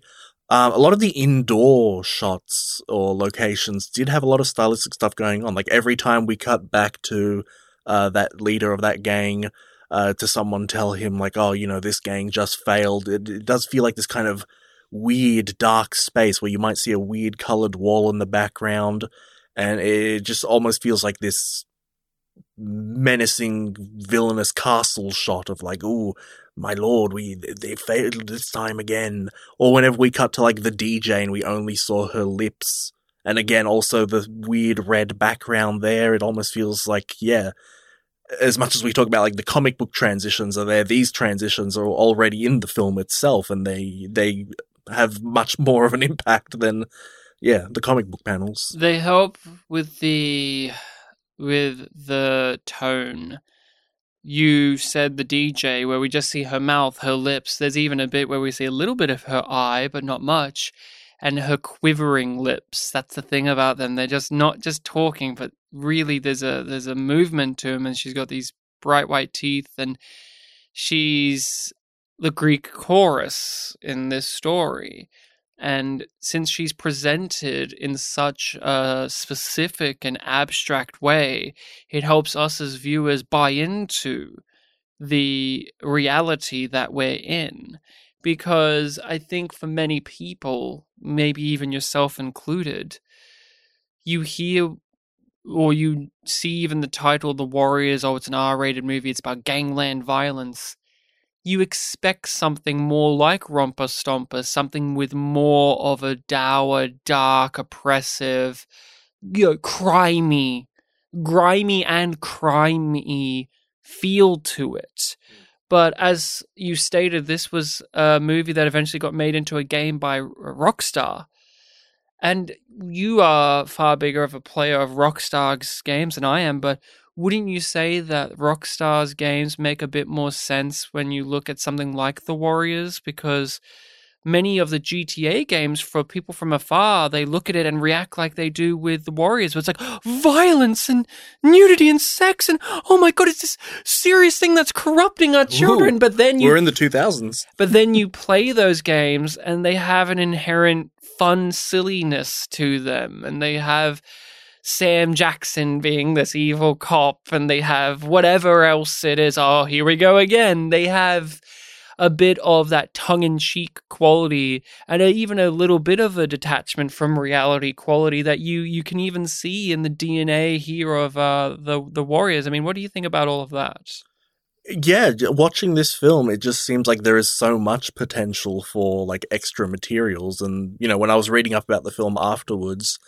Speaker 3: Um, a lot of the indoor shots or locations did have a lot of stylistic stuff going on. Like every time we cut back to uh, that leader of that gang, uh, to someone tell him like, oh, you know, this gang just failed. It, it does feel like this kind of weird dark space where you might see a weird colored wall in the background, and it just almost feels like this menacing villainous castle shot of like, ooh, my lord, we they failed this time again. Or whenever we cut to like the DJ and we only saw her lips. And again, also the weird red background there, it almost feels like, yeah, as much as we talk about like the comic book transitions are there, these transitions are already in the film itself and they they have much more of an impact than yeah, the comic book panels.
Speaker 2: They help with the with the tone. You said the DJ, where we just see her mouth, her lips. There's even a bit where we see a little bit of her eye, but not much, and her quivering lips. That's the thing about them. They're just not just talking, but really there's a there's a movement to them, and she's got these bright white teeth, and she's the Greek chorus in this story. And since she's presented in such a specific and abstract way, it helps us as viewers buy into the reality that we're in. Because I think for many people, maybe even yourself included, you hear or you see even the title, The Warriors, oh, it's an R rated movie, it's about gangland violence you expect something more like Romper Stomper, something with more of a dour, dark, oppressive, you know, crimey, grimy and crimey feel to it. Mm. But as you stated, this was a movie that eventually got made into a game by Rockstar. And you are far bigger of a player of Rockstar's games than I am, but wouldn't you say that Rockstar's games make a bit more sense when you look at something like The Warriors? Because many of the GTA games, for people from afar, they look at it and react like they do with The Warriors, where it's like violence and nudity and sex and oh my god, it's this serious thing that's corrupting our children.
Speaker 3: Ooh,
Speaker 2: but then you
Speaker 3: We're in the 2000s.
Speaker 2: but then you play those games and they have an inherent fun silliness to them and they have Sam Jackson being this evil cop, and they have whatever else it is. Oh, here we go again. They have a bit of that tongue in cheek quality and a, even a little bit of a detachment from reality quality that you you can even see in the DNA here of uh, the the Warriors. I mean, what do you think about all of that?
Speaker 3: Yeah, watching this film, it just seems like there is so much potential for like extra materials. And, you know, when I was reading up about the film afterwards,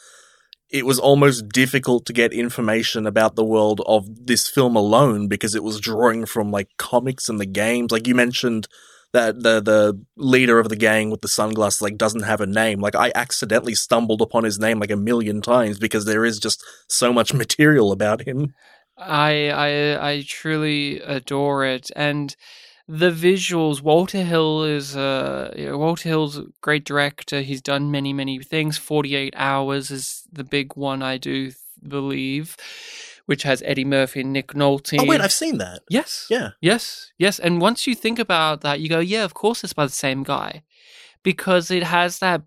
Speaker 3: it was almost difficult to get information about the world of this film alone because it was drawing from like comics and the games. Like you mentioned that the the leader of the gang with the sunglasses like doesn't have a name. Like I accidentally stumbled upon his name like a million times because there is just so much material about him.
Speaker 2: I I I truly adore it and the visuals. Walter Hill is uh, you know, Walter Hill's a great director. He's done many many things. Forty Eight Hours is the big one, I do believe, which has Eddie Murphy and Nick Nolte.
Speaker 3: Oh wait, I've seen that.
Speaker 2: yes,
Speaker 3: Yeah.
Speaker 2: yes, yes. And once you think about that, you go, yeah, of course, it's by the same guy. Because it has that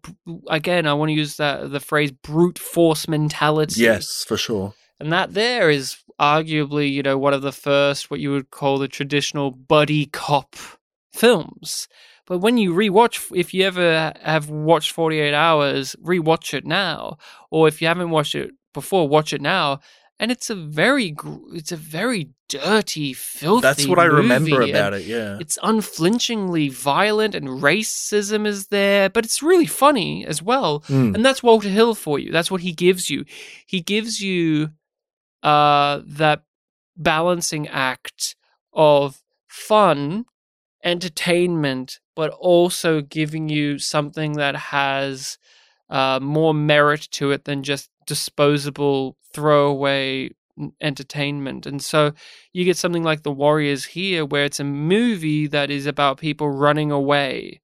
Speaker 2: again, I want to use that the phrase brute force mentality.
Speaker 3: Yes, for sure.
Speaker 2: And that there is arguably, you know, one of the first what you would call the traditional buddy cop films. But when you rewatch, if you ever have watched 48 Hours, rewatch it now. Or if you haven't watched it before, watch it now. And it's a very, it's a very dirty, filthy.
Speaker 3: That's what I remember about it. Yeah.
Speaker 2: It's unflinchingly violent, and racism is there, but it's really funny as well.
Speaker 3: Mm.
Speaker 2: And that's Walter Hill for you. That's what he gives you. He gives you uh, that balancing act of fun, entertainment, but also giving you something that has uh, more merit to it than just disposable throwaway entertainment. And so you get something like The Warriors here, where it's a movie that is about people running away.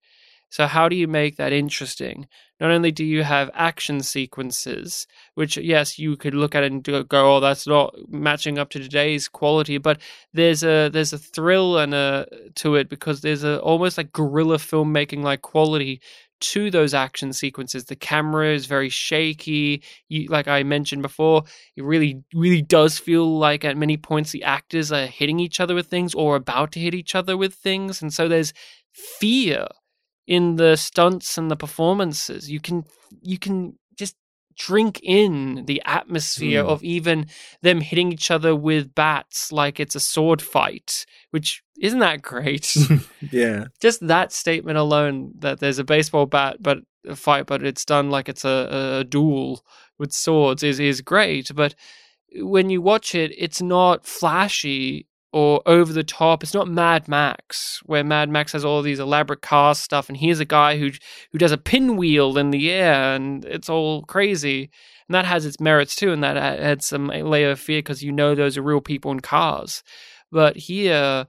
Speaker 2: So, how do you make that interesting? Not only do you have action sequences, which, yes, you could look at and go, oh, that's not matching up to today's quality, but there's a there's a thrill and a to it because there's a almost like guerrilla filmmaking like quality to those action sequences. The camera is very shaky. You, like I mentioned before, it really, really does feel like at many points the actors are hitting each other with things or about to hit each other with things. And so there's fear in the stunts and the performances. You can, you can just drink in the atmosphere
Speaker 3: Mm.
Speaker 2: of even them hitting each other with bats like it's a sword fight, which isn't that great?
Speaker 3: yeah.
Speaker 2: Just that statement alone that there's a baseball bat but a fight, but it's done like it's a, a duel with swords is is great. But when you watch it, it's not flashy or over the top. It's not Mad Max, where Mad Max has all these elaborate car stuff, and here's a guy who who does a pinwheel in the air, and it's all crazy. And that has its merits too, and that adds some layer of fear because you know those are real people in cars. But here,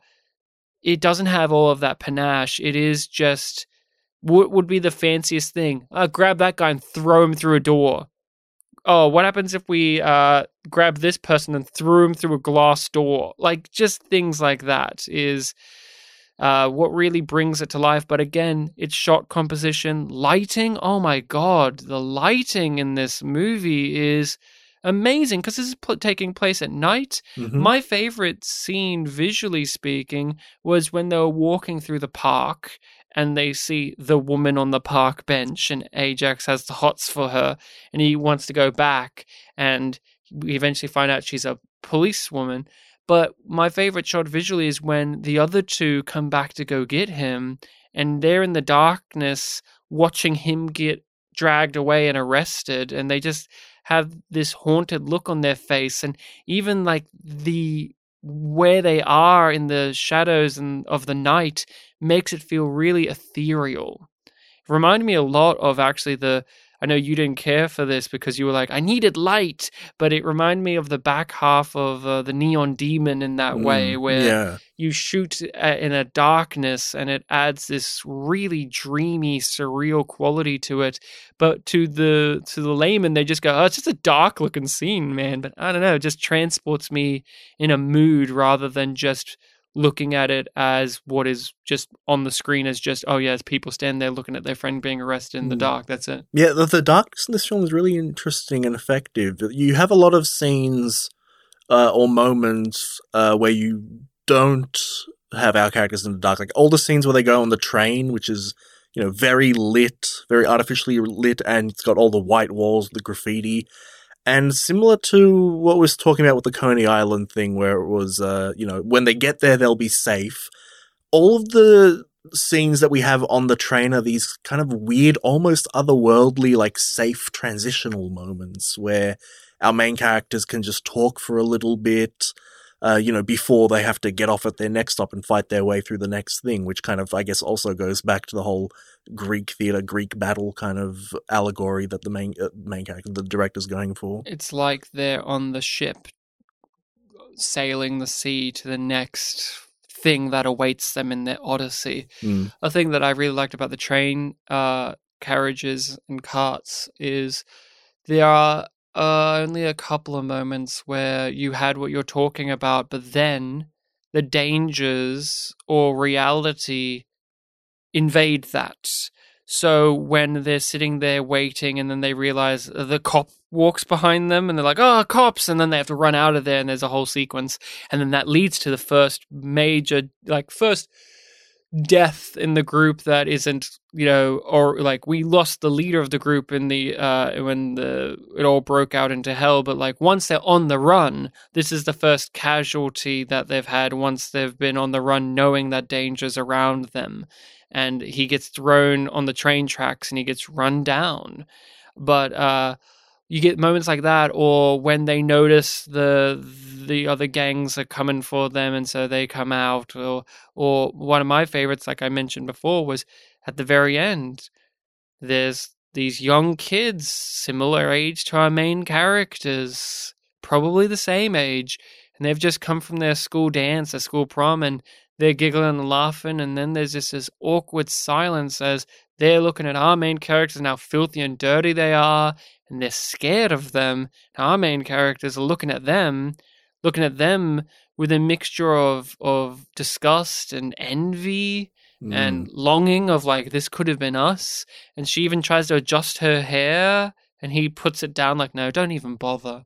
Speaker 2: it doesn't have all of that panache. It is just what would be the fanciest thing? Uh, grab that guy and throw him through a door. Oh, what happens if we uh, grab this person and threw him through a glass door? Like just things like that is uh, what really brings it to life. But again, it's shot composition, lighting. Oh my god, the lighting in this movie is amazing because this is pl- taking place at night.
Speaker 3: Mhm.
Speaker 2: My favorite scene, visually speaking, was when they were walking through the park and they see the woman on the park bench, and Ajax has the hots for her, and he wants to go back, and we eventually find out she's a policewoman. But my favorite shot visually is when the other two come back to go get him, and they're in the darkness watching him get dragged away and arrested, and they just have this haunted look on their face, and even like the where they are in the shadows and of the night makes it feel really ethereal. It reminded me a lot of actually the I know you didn't care for this because you were like I needed light, but it reminded me of the back half of uh, the Neon Demon in that way
Speaker 3: Mm,
Speaker 2: where
Speaker 3: yeah.
Speaker 2: you shoot in a darkness and it adds this really dreamy surreal quality to it but to the to the layman they just go oh it's just a dark looking scene man but i don't know it just transports me in a mood rather than just looking at it as what is just on the screen as just oh yeah it's people standing there looking at their friend being arrested in the
Speaker 3: Mm.
Speaker 2: dark that's it
Speaker 3: Yeah, the, the darkness in this film is really interesting and effective. You have a lot of scenes uh, or moments uh, where you don't have our characters in the dark. Like all the scenes where they go on the train, which is you know very lit, very artificially lit, and it's got all the white walls, the graffiti. And similar to what was talking about with the Coney Island thing, where it was, uh, you know, when they get there, they'll be safe. All of the scenes that we have on the train are these kind of weird, almost otherworldly, like safe transitional moments where our main characters can just talk for a little bit, uh, you know, before they have to get off at their next stop and fight their way through the next thing, which kind of, I guess, also goes back to the whole Greek theater, Greek battle kind of allegory that the main uh, main character, the director's going for.
Speaker 2: it's like they're on the ship sailing the sea to the next thing that awaits them in their odyssey
Speaker 3: Mm.
Speaker 2: a thing that I really liked about the train uh, carriages and carts is there are uh, only a couple of moments where you had what you're talking about, but then the dangers or reality invade that. So when they're sitting there waiting and then they realize the cop walks behind them and they're like, oh, cops. And then they have to run out of there and there's a whole sequence. And then that leads to the first major, like, first death in the group that isn't you know or like we lost the leader of the group in the uh when the it all broke out into hell but like once they're on the run this is the first casualty that they've had once they've been on the run knowing that danger's around them. And he gets thrown on the train tracks and he gets run down. But uh you get moments like that or when they notice the the other gangs are coming for them and so they come out or or one of my favorites like i mentioned before was at the very end there's these young kids similar age to our main characters probably the same age and they've just come from their school dance their school prom and they're giggling and laughing and then there's just this awkward silence as they're looking at our main characters and how filthy and dirty they are and they're scared of them. And our main characters are looking at them looking at them with a mixture of of disgust and envy and mm. longing of like this could have been us. And she even tries to adjust her hair and he puts it down like no don't even bother.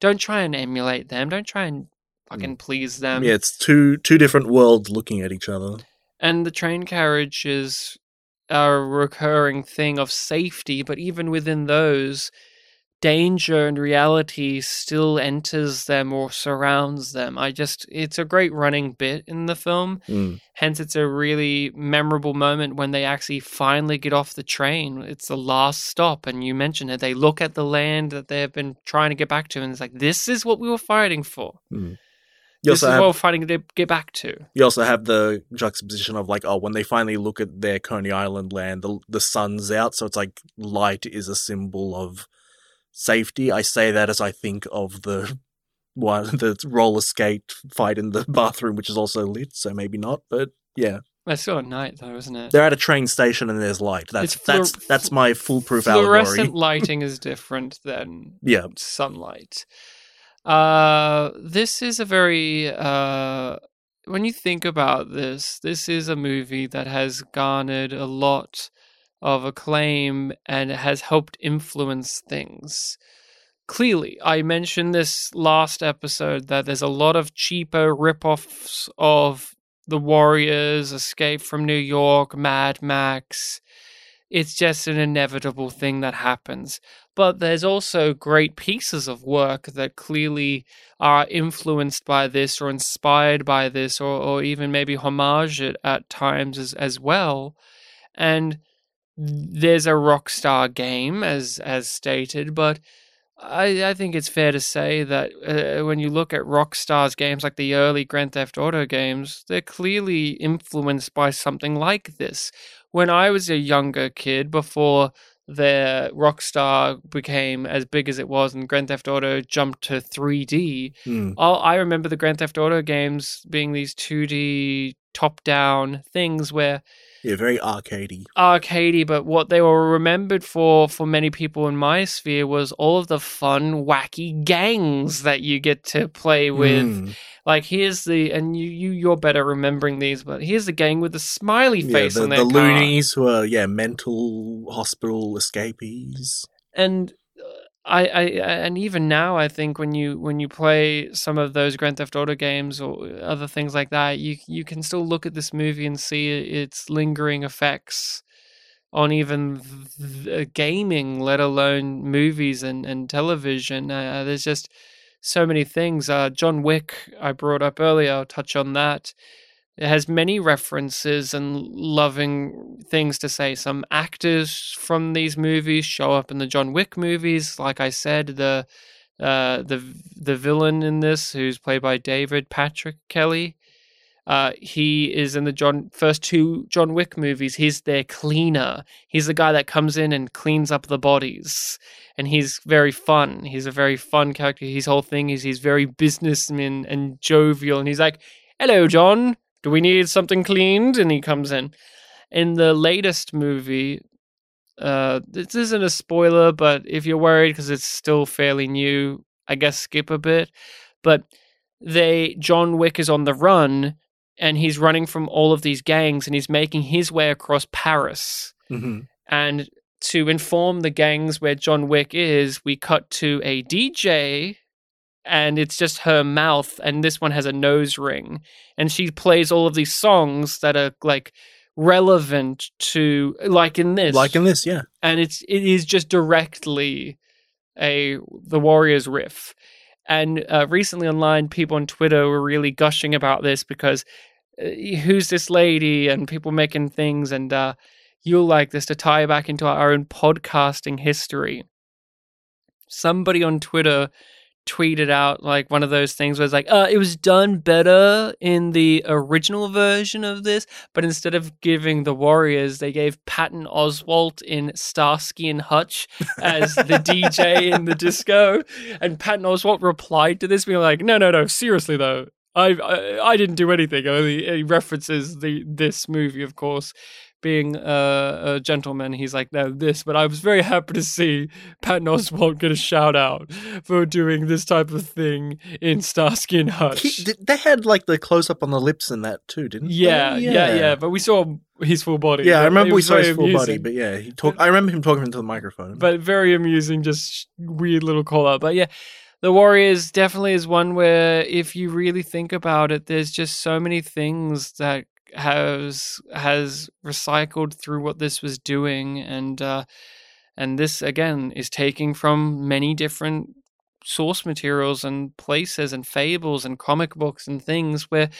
Speaker 2: Don't try and emulate them. Don't try and fucking mm. please them.
Speaker 3: Yeah, it's two two different worlds looking at each other.
Speaker 2: and the train carriage is a recurring thing of safety but even within those danger and reality still enters them or surrounds them. I just it's a great running bit in the film.
Speaker 3: Mm.
Speaker 2: hence it's a really memorable moment when they actually finally get off the train. It's the last stop and you mentioned it. They look at the land that they've been trying to get back to and it's like this is what we were fighting for
Speaker 3: You
Speaker 2: this is
Speaker 3: also
Speaker 2: what we're fighting to get back to
Speaker 3: you also have the juxtaposition of like, oh, when they finally look at their Coney Island land, the the sun's out, so it's like light is a symbol of safety. I say that as I think of the one the roller skate fight in the bathroom, which is also lit, so maybe not, but yeah.
Speaker 2: That's still at night though isn't it
Speaker 3: They're at a train station and there's light. That's that's that's my foolproof
Speaker 2: fluorescent
Speaker 3: allegory.
Speaker 2: lighting is different than
Speaker 3: Yeah.
Speaker 2: sunlight. Uh, this is a very uh, when you think about this, this is a movie that has garnered a lot of acclaim and has helped influence things. Clearly, I mentioned this last episode that there's a lot of cheaper rip-offs of The Warriors, Escape from New York, Mad Max. It's just an inevitable thing that happens. But there's also great pieces of work that clearly are influenced by this or inspired by this or, or even maybe homage it at times as, as well. And there's a rockstar game as as stated but I, I think it's fair to say that uh, when you look at Rockstar's games, like the early Grand Theft Auto games, they're clearly influenced by something like this. When I was a younger kid, before their Rockstar became as big as it was and Grand Theft Auto jumped to 3D.
Speaker 3: Mm.
Speaker 2: I remember the Grand Theft Auto games being these 2D top down things where
Speaker 3: Yeah, very arcadey.
Speaker 2: arcadey, but what they were remembered for for many people in my sphere was all of the fun, wacky gangs that you get to play with.
Speaker 3: Mm.
Speaker 2: Like here's the and you you you're better remembering these, but here's the gang with the smiley
Speaker 3: Yeah,
Speaker 2: face
Speaker 3: the,
Speaker 2: on their
Speaker 3: the
Speaker 2: car.
Speaker 3: loonies who are yeah mental hospital escapees.
Speaker 2: and I, I and even now I think when you when you play some of those Grand Theft Auto games or other things like that, you you can still look at this movie and see its lingering effects on even gaming, let alone movies and and television. Uh, there's just so many things. Uh, John Wick, I brought up earlier. I'll touch on that. It has many references and loving things to say. Some actors from these movies show up in the John Wick movies. Like I said, the uh, the the villain in this, who's played by David Patrick Kelly, uh, he is in the John first two John Wick movies. He's their cleaner. He's the guy that comes in and cleans up the bodies, and he's very fun. He's a very fun character. His whole thing is he's very businessman and jovial, and he's like, "Hello, John. Do we need something cleaned?" And he comes in. In the latest movie, uh, this isn't a spoiler, but if you're worried because it's still fairly new, I guess skip a bit. But they John Wick is on the run and he's running from all of these gangs and he's making his way across Paris.
Speaker 3: hmm
Speaker 2: And to inform the gangs where John Wick is, we cut to a DJ and it's just her mouth and this one has a nose ring and she plays all of these songs that are like relevant to like in this
Speaker 3: Like in this, yeah.
Speaker 2: and it's it is just directly a the Warriors riff. And uh, recently online, people on Twitter were really gushing about this because uh, who's this lady and people making things, and uh, you'll like this to tie back into our own podcasting history. Somebody on Twitter tweeted out like one of those things where it's like, uh, it was done better in the original version of this, but instead of giving the Warriors, they gave Patton Oswalt in Starsky and Hutch as the DJ in the disco. And Patton Oswalt replied to this, being like, no, no, no, seriously though. I, I I didn't do anything. Only he references the this movie, of course, being a, a gentleman. He's like, no, this. But I was very happy to see Patton Oswalt get a shout out for doing this type of thing in Starsky and Hutch.
Speaker 3: He, they had like the close up on the lips in that too, didn't
Speaker 2: Yeah,
Speaker 3: they?
Speaker 2: yeah, yeah, But we saw his full body.
Speaker 3: Yeah, I remember we saw his full body, but yeah, he talk. I remember him talking into the microphone.
Speaker 2: but very amusing, just weird little call out. But yeah, the Warriors definitely is one where if you really think about it, there's just so many things that has has recycled through what this was doing, and uh, and this again is taking from many different source materials and places and fables and comic books and things where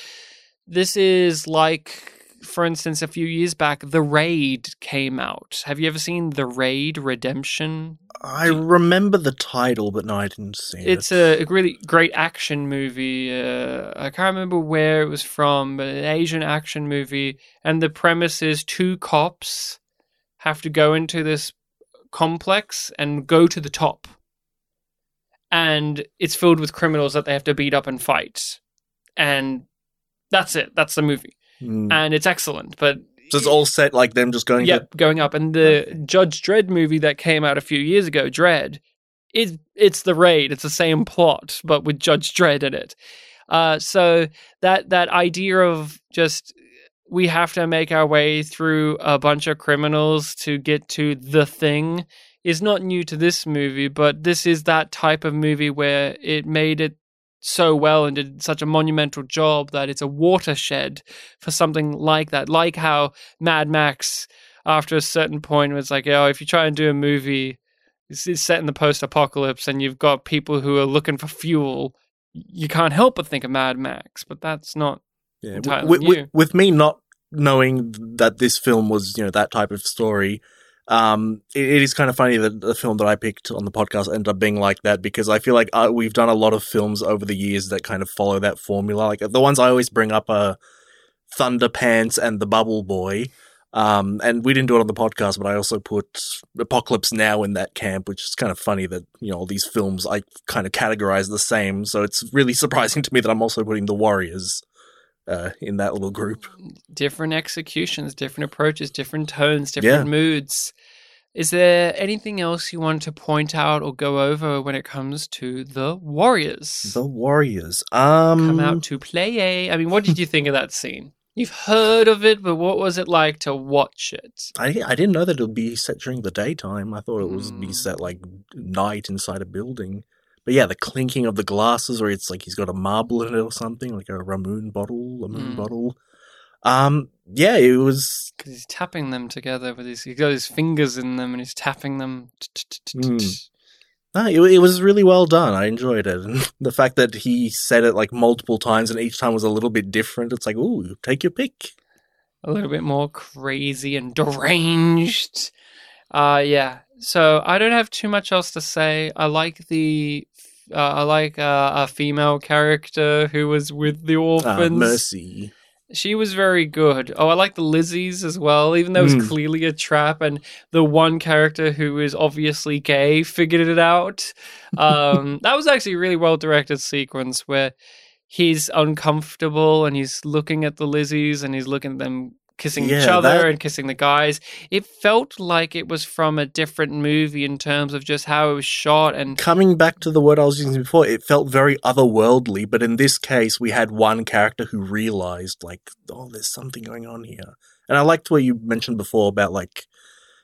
Speaker 2: this is like for instance a few years back the raid came out. Have you ever seen the raid redemption?
Speaker 3: I remember the title, but no, I didn't see
Speaker 2: it's
Speaker 3: it.
Speaker 2: It's a really great action movie uh, i can't remember where it was from but an asian action movie and the premise is two cops have to go into this complex and go to the top. And it's filled with criminals that they have to beat up and fight. And that's it. That's the movie
Speaker 3: Mm.
Speaker 2: and it's excellent but
Speaker 3: so it's all set like them just going.
Speaker 2: yeah,
Speaker 3: To,
Speaker 2: going up. And the Judge Dredd movie that came out a few years ago, Dredd, it, it's the raid. It's the same plot, but with Judge Dredd in it. Uh, so that that idea of just we have to make our way through a bunch of criminals to get to the thing is not new to this movie, but this is that type of movie where it made it so well and did such a monumental job that it's a watershed for something like that. Like how Mad Max, after a certain point, was like, oh, if you try and do a movie, it's, set in the post apocalypse and you've got people who are looking for fuel, you can't help but think of Mad Max. But that's not.
Speaker 3: yeah, with, with, with me not knowing that this film was, you know, that type of story. Um, it, it is kind of funny that the film that I picked on the podcast ended up being like that because I feel like uh, we've done a lot of films over the years that kind of follow that formula. Like the ones I always bring up are Thunderpants and The Bubble Boy. Um, and we didn't do it on the podcast, but I also put Apocalypse Now in that camp, which is kind of funny that, you know, all these films I kind of categorize the same. So it's really surprising to me that I'm also putting The Warriors uh, in that little group.
Speaker 2: different executions, different approaches, different tones, different moods. Is there anything else you want to point out or go over when it comes to the Warriors?
Speaker 3: The Warriors. Um,
Speaker 2: Come out to play. I mean, what did you think of that scene? You've heard of it, but what was it like to watch it?
Speaker 3: I I didn't know that it would be set during the daytime. I thought it was be
Speaker 2: Mm.
Speaker 3: set like night inside a building. But yeah, the clinking of the glasses, or it's like he's got a marble in it or something, like a Ramune bottle, a moon
Speaker 2: Mm.
Speaker 3: bottle. Um, yeah, it was.
Speaker 2: Because he's tapping them together with his, he's got his fingers in them and he's tapping them.
Speaker 3: Mm. No, it, it was really well done. I enjoyed it, and the fact that he said it like multiple times, and each time was a little bit different. It's like, ooh, take your pick.
Speaker 2: a little bit more crazy and deranged. Uh yeah. So I don't have too much else to say. I like the uh, I like uh, a female character who was with the
Speaker 3: Uh,
Speaker 2: orphans.
Speaker 3: Mercy.
Speaker 2: She was very good. Oh, I like the Lizzies as well, even though it was
Speaker 3: Mm.
Speaker 2: clearly a trap, and the one character who is obviously gay figured it out. Um, that was actually a really well directed sequence where he's uncomfortable and he's looking at the Lizzies and he's looking at them kissing each other
Speaker 3: that-
Speaker 2: and kissing the guys. It felt like it was from a different movie in terms of just how it was shot and
Speaker 3: Coming back to the word I was using before, it felt very otherworldly, but in this case, we had one character who realized, like, oh, there's something going on here. And I liked what you mentioned before about, like,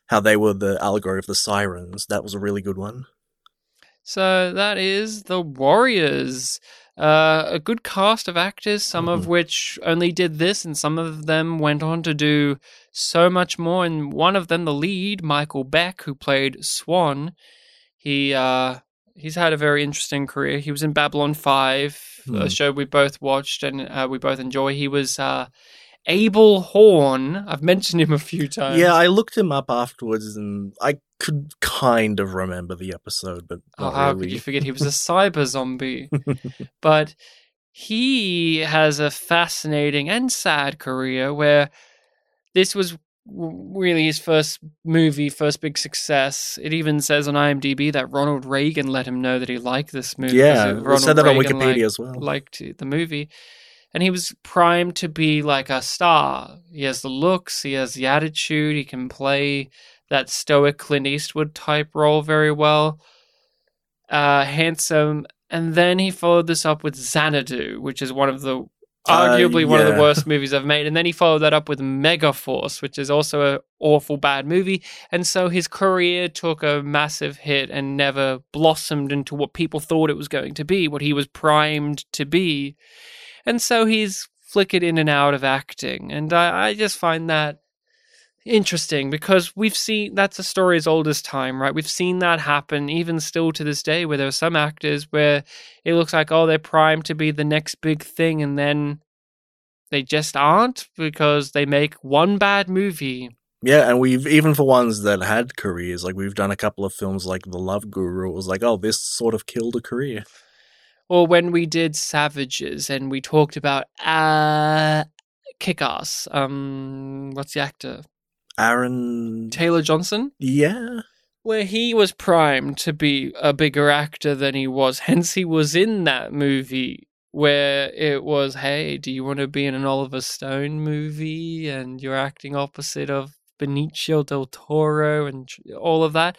Speaker 3: how they were the allegory of the sirens. That was a really good one.
Speaker 2: So that is the Warriors. Uh, a good cast of actors, some of
Speaker 3: Mhm.
Speaker 2: which only did this, and some of them went on to do so much more. And one of them, the lead, Michael Beck, who played Swan, he uh, he's had a very interesting career. He was in Babylon Five, a
Speaker 3: Hmm.
Speaker 2: show we both watched and uh, we both enjoy. He was uh, Abel Horn. I've mentioned him a few times.
Speaker 3: Yeah, I looked him up afterwards and I could kind of remember the episode, but
Speaker 2: Oh, how
Speaker 3: really.
Speaker 2: could you forget? He was a cyber zombie. but he has a fascinating and sad career where this was really his first movie, first big success. It even says on IMDb that Ronald Reagan let him know that he liked this movie.
Speaker 3: yeah, said that on Wikipedia
Speaker 2: liked-
Speaker 3: as well.
Speaker 2: liked the movie. And he was primed to be like a star. He has the looks, he has the attitude, he can play that stoic Clint Eastwood type role very well. Uh, handsome. And then he followed this up with Xanadu, which is one of the arguably one of the worst movies I've made. And then he followed that up with Megaforce, which is also an awful bad movie. And so his career took a massive hit and never blossomed into what people thought it was going to be, what he was primed to be. And so he's flickered in and out of acting. And I, I just find that interesting because we've seen that's a story as old as time, right? We've seen that happen even still to this day where there are some actors where it looks like, oh, they're primed to be the next big thing and then they just aren't because they make one bad movie.
Speaker 3: Yeah, and we've even for ones that had careers, like we've done a couple of films like The Love Guru. It was like, oh, this sort of killed a career.
Speaker 2: Or when we did Savages and we talked about uh Kick Ass. Um what's the actor?
Speaker 3: Aaron,
Speaker 2: Taylor Johnson?
Speaker 3: yeah,
Speaker 2: where he was primed to be a bigger actor than he was. Hence, he was in that movie where it was, hey, do you want to be in an Oliver Stone movie? And you're acting opposite of Benicio del Toro and all of that.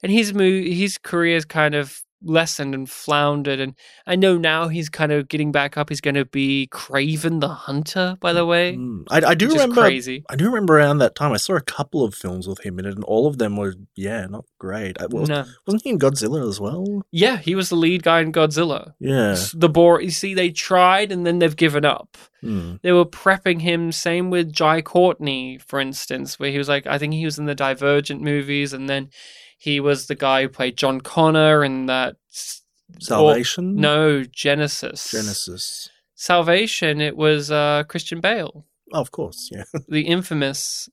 Speaker 2: And his mo- his career's kind of lessened and floundered. And I know now he's kind of getting back up. He's going to be Kraven the Hunter, by the way.
Speaker 3: Mm. I, I do remember.
Speaker 2: crazy.
Speaker 3: I do remember around that time I saw a couple of films with him in it, and all of them were yeah, not great. I, was,
Speaker 2: No.
Speaker 3: Wasn't he in Godzilla as well?
Speaker 2: Yeah, he was the lead guy in Godzilla.
Speaker 3: Yeah.
Speaker 2: The bore. You see, they tried and then they've given up.
Speaker 3: Hmm.
Speaker 2: They were prepping him. Same with Jai Courtney, for instance, where he was like, I think he was in the Divergent movies, and then he was the guy who played John Connor in that.
Speaker 3: Salvation.
Speaker 2: or- no, Genesis.
Speaker 3: Genesis.
Speaker 2: Salvation. It was uh, Christian Bale,
Speaker 3: Oh, of course. Yeah.
Speaker 2: the infamous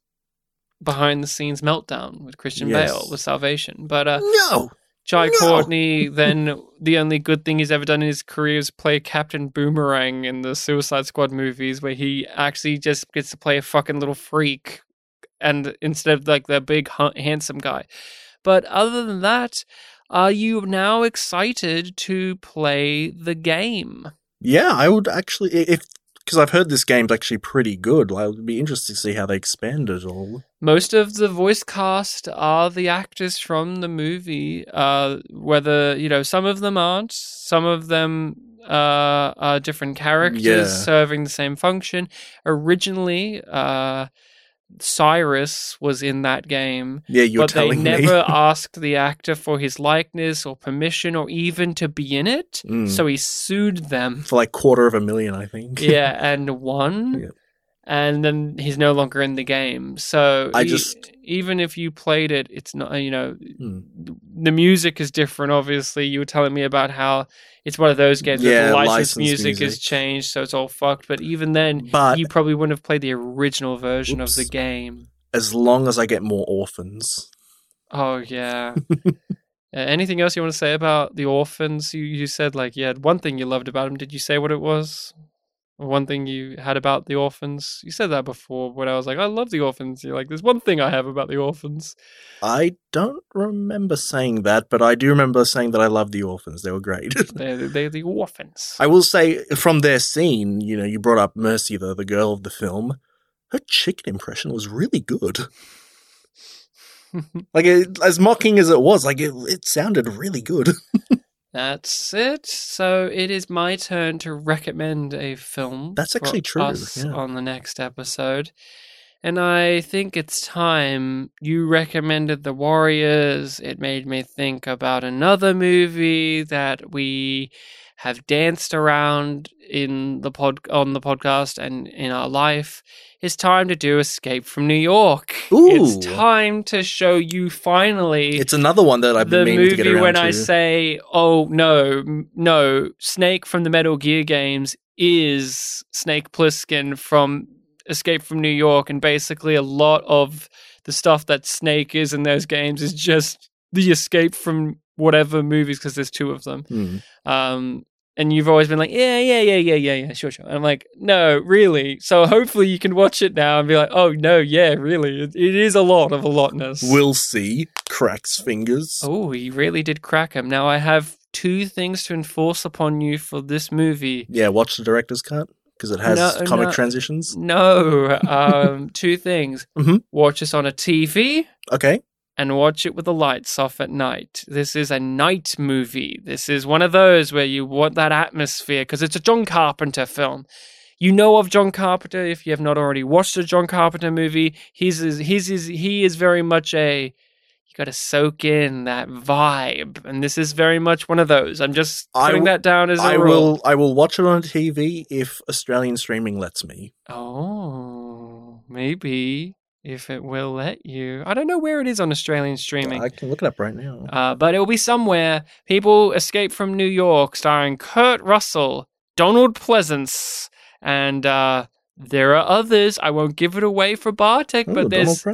Speaker 2: behind the scenes meltdown with Christian
Speaker 3: Yes.
Speaker 2: Bale with Salvation. But uh,
Speaker 3: no.
Speaker 2: Jai
Speaker 3: No.
Speaker 2: Courtney, then the only good thing he's ever done in his career is play Captain Boomerang in the Suicide Squad movies, where he actually just gets to play a fucking little freak, and instead of like the big handsome guy. But other than that, are you now excited to play the game?
Speaker 3: Yeah, I would actually if because I've heard this game's actually pretty good. I would be interested to see how they expand it all.
Speaker 2: Most of the voice cast are the actors from the movie. Uh, whether you know, some of them aren't. Some of them uh, are different characters
Speaker 3: Yeah.
Speaker 2: serving the same function. Originally, uh, Cyrus was in that game,
Speaker 3: Yeah, you're
Speaker 2: but they
Speaker 3: telling me.
Speaker 2: never asked the actor for his likeness or permission or even to be in it.
Speaker 3: Mm.
Speaker 2: So he sued them.
Speaker 3: for like quarter of a million, I think.
Speaker 2: yeah, and won.
Speaker 3: Yeah.
Speaker 2: And then he's no longer in the game. So
Speaker 3: I
Speaker 2: e-
Speaker 3: just-
Speaker 2: even if you played it, it's not you know
Speaker 3: Hmm.
Speaker 2: the music is different. Obviously, you were telling me about how it's one of those games where the licensed
Speaker 3: licensed
Speaker 2: music, is
Speaker 3: music.
Speaker 2: changed, so it's all fucked. But even then,
Speaker 3: But
Speaker 2: you probably wouldn't have played the original version of the game.
Speaker 3: as long as I get more orphans,
Speaker 2: Oh yeah. Uh, anything else you want to say about the orphans? You you said like you had one thing you loved about them. Did you say what it was? One thing you had about the orphans. You said that before when I was like, I love the orphans. You're like, there's one thing I have about the orphans.
Speaker 3: I don't remember saying that, but I do remember saying that I love the orphans. They were great.
Speaker 2: They're, they're the orphans.
Speaker 3: I will say from their scene, you know, you brought up Mercy, the the girl of the film. Her chicken impression was really good. Like it, as mocking as it was, like it, it sounded really good.
Speaker 2: That's it. So it is my turn to recommend a film.
Speaker 3: That's actually true, yeah.
Speaker 2: on the next episode, and I think it's time you recommended The Warriors. It made me think about another movie that we have danced around in the pod on the podcast and in our life. It's time to do Escape from New York. It's time to show you finally
Speaker 3: It's another one that I've been
Speaker 2: the
Speaker 3: meaning
Speaker 2: movie
Speaker 3: to get around
Speaker 2: when
Speaker 3: to.
Speaker 2: I say, "Oh no, no, Snake from the Metal Gear games is Snake Plissken from Escape from New York," and basically a lot of the stuff that Snake is in those games is just the escape from whatever movies because there's two of them.
Speaker 3: Hmm.
Speaker 2: Um, and you've always been like, yeah, yeah, yeah, yeah, yeah, yeah, sure, sure. And I'm like, no, really. So hopefully you can watch it now and be like, oh no, yeah, really, it, it is a lot of a lotness.
Speaker 3: We'll see. Cracks fingers.
Speaker 2: Oh, he really did crack him. Now I have two things to enforce upon you for this movie.
Speaker 3: Yeah, watch the director's cut because it has
Speaker 2: No,
Speaker 3: comic
Speaker 2: no.
Speaker 3: transitions.
Speaker 2: No, um, two things.
Speaker 3: Mm-hmm.
Speaker 2: Watch this on a TV
Speaker 3: Okay.
Speaker 2: And watch it with the lights off at night. This is a night movie. This is one of those where you want that atmosphere because it's a John Carpenter film. you know of John Carpenter if you have not already watched a John Carpenter movie. His is he is very much a you got to soak in that vibe, and this is very much one of those. I'm just putting
Speaker 3: will-
Speaker 2: that down as a
Speaker 3: I
Speaker 2: rule.
Speaker 3: will I will watch it on TV if Australian streaming lets me.
Speaker 2: Oh, maybe if it will let you. I don't know where it is on Australian streaming.
Speaker 3: I can look it up right now.
Speaker 2: Uh, but it will be somewhere. People Escape from New York, starring Kurt Russell, Donald Pleasence, and uh, there are others. I won't give it away for Bartek,
Speaker 3: Ooh,
Speaker 2: but there's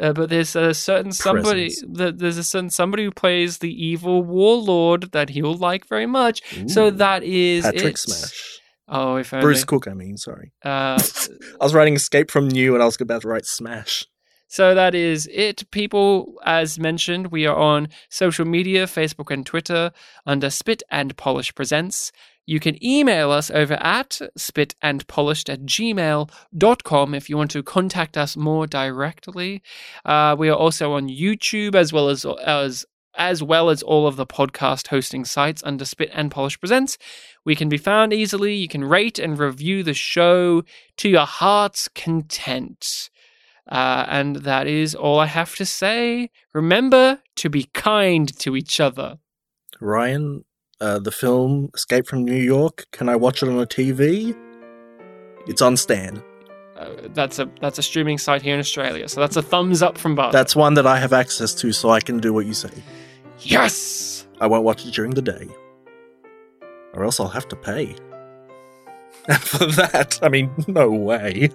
Speaker 2: uh, but there's a certain somebody. There's a certain somebody who plays the evil warlord that he'll like very much. So that is
Speaker 3: Patrick
Speaker 2: it.
Speaker 3: Smash.
Speaker 2: Oh, if only.
Speaker 3: Bruce Cook, I mean, sorry.
Speaker 2: Uh,
Speaker 3: I was writing Escape from New and I was about to write Smash.
Speaker 2: So that is it, people. As mentioned, we are on social media, Facebook and Twitter, under Spit and Polish Presents. You can email us over at spitandpolished at gmail.com if you want to contact us more directly. Uh, we are also on YouTube as well as as as well as all of the podcast hosting sites under Spit and Polish Presents. We can be found easily. You can rate and review the show to your heart's content. Uh, and that is all I have to say. Remember to be kind to each other.
Speaker 3: Ryan, uh, the film Escape from New York, can I watch it on a TV? It's on Stan.
Speaker 2: Uh, that's a that's a streaming site here in Australia, so that's a thumbs up from Bart.
Speaker 3: That's one that I have access to, so I can do what you say.
Speaker 2: yes.
Speaker 3: I won't watch it during the day. Or else I'll have to pay. And for that, I mean, no way.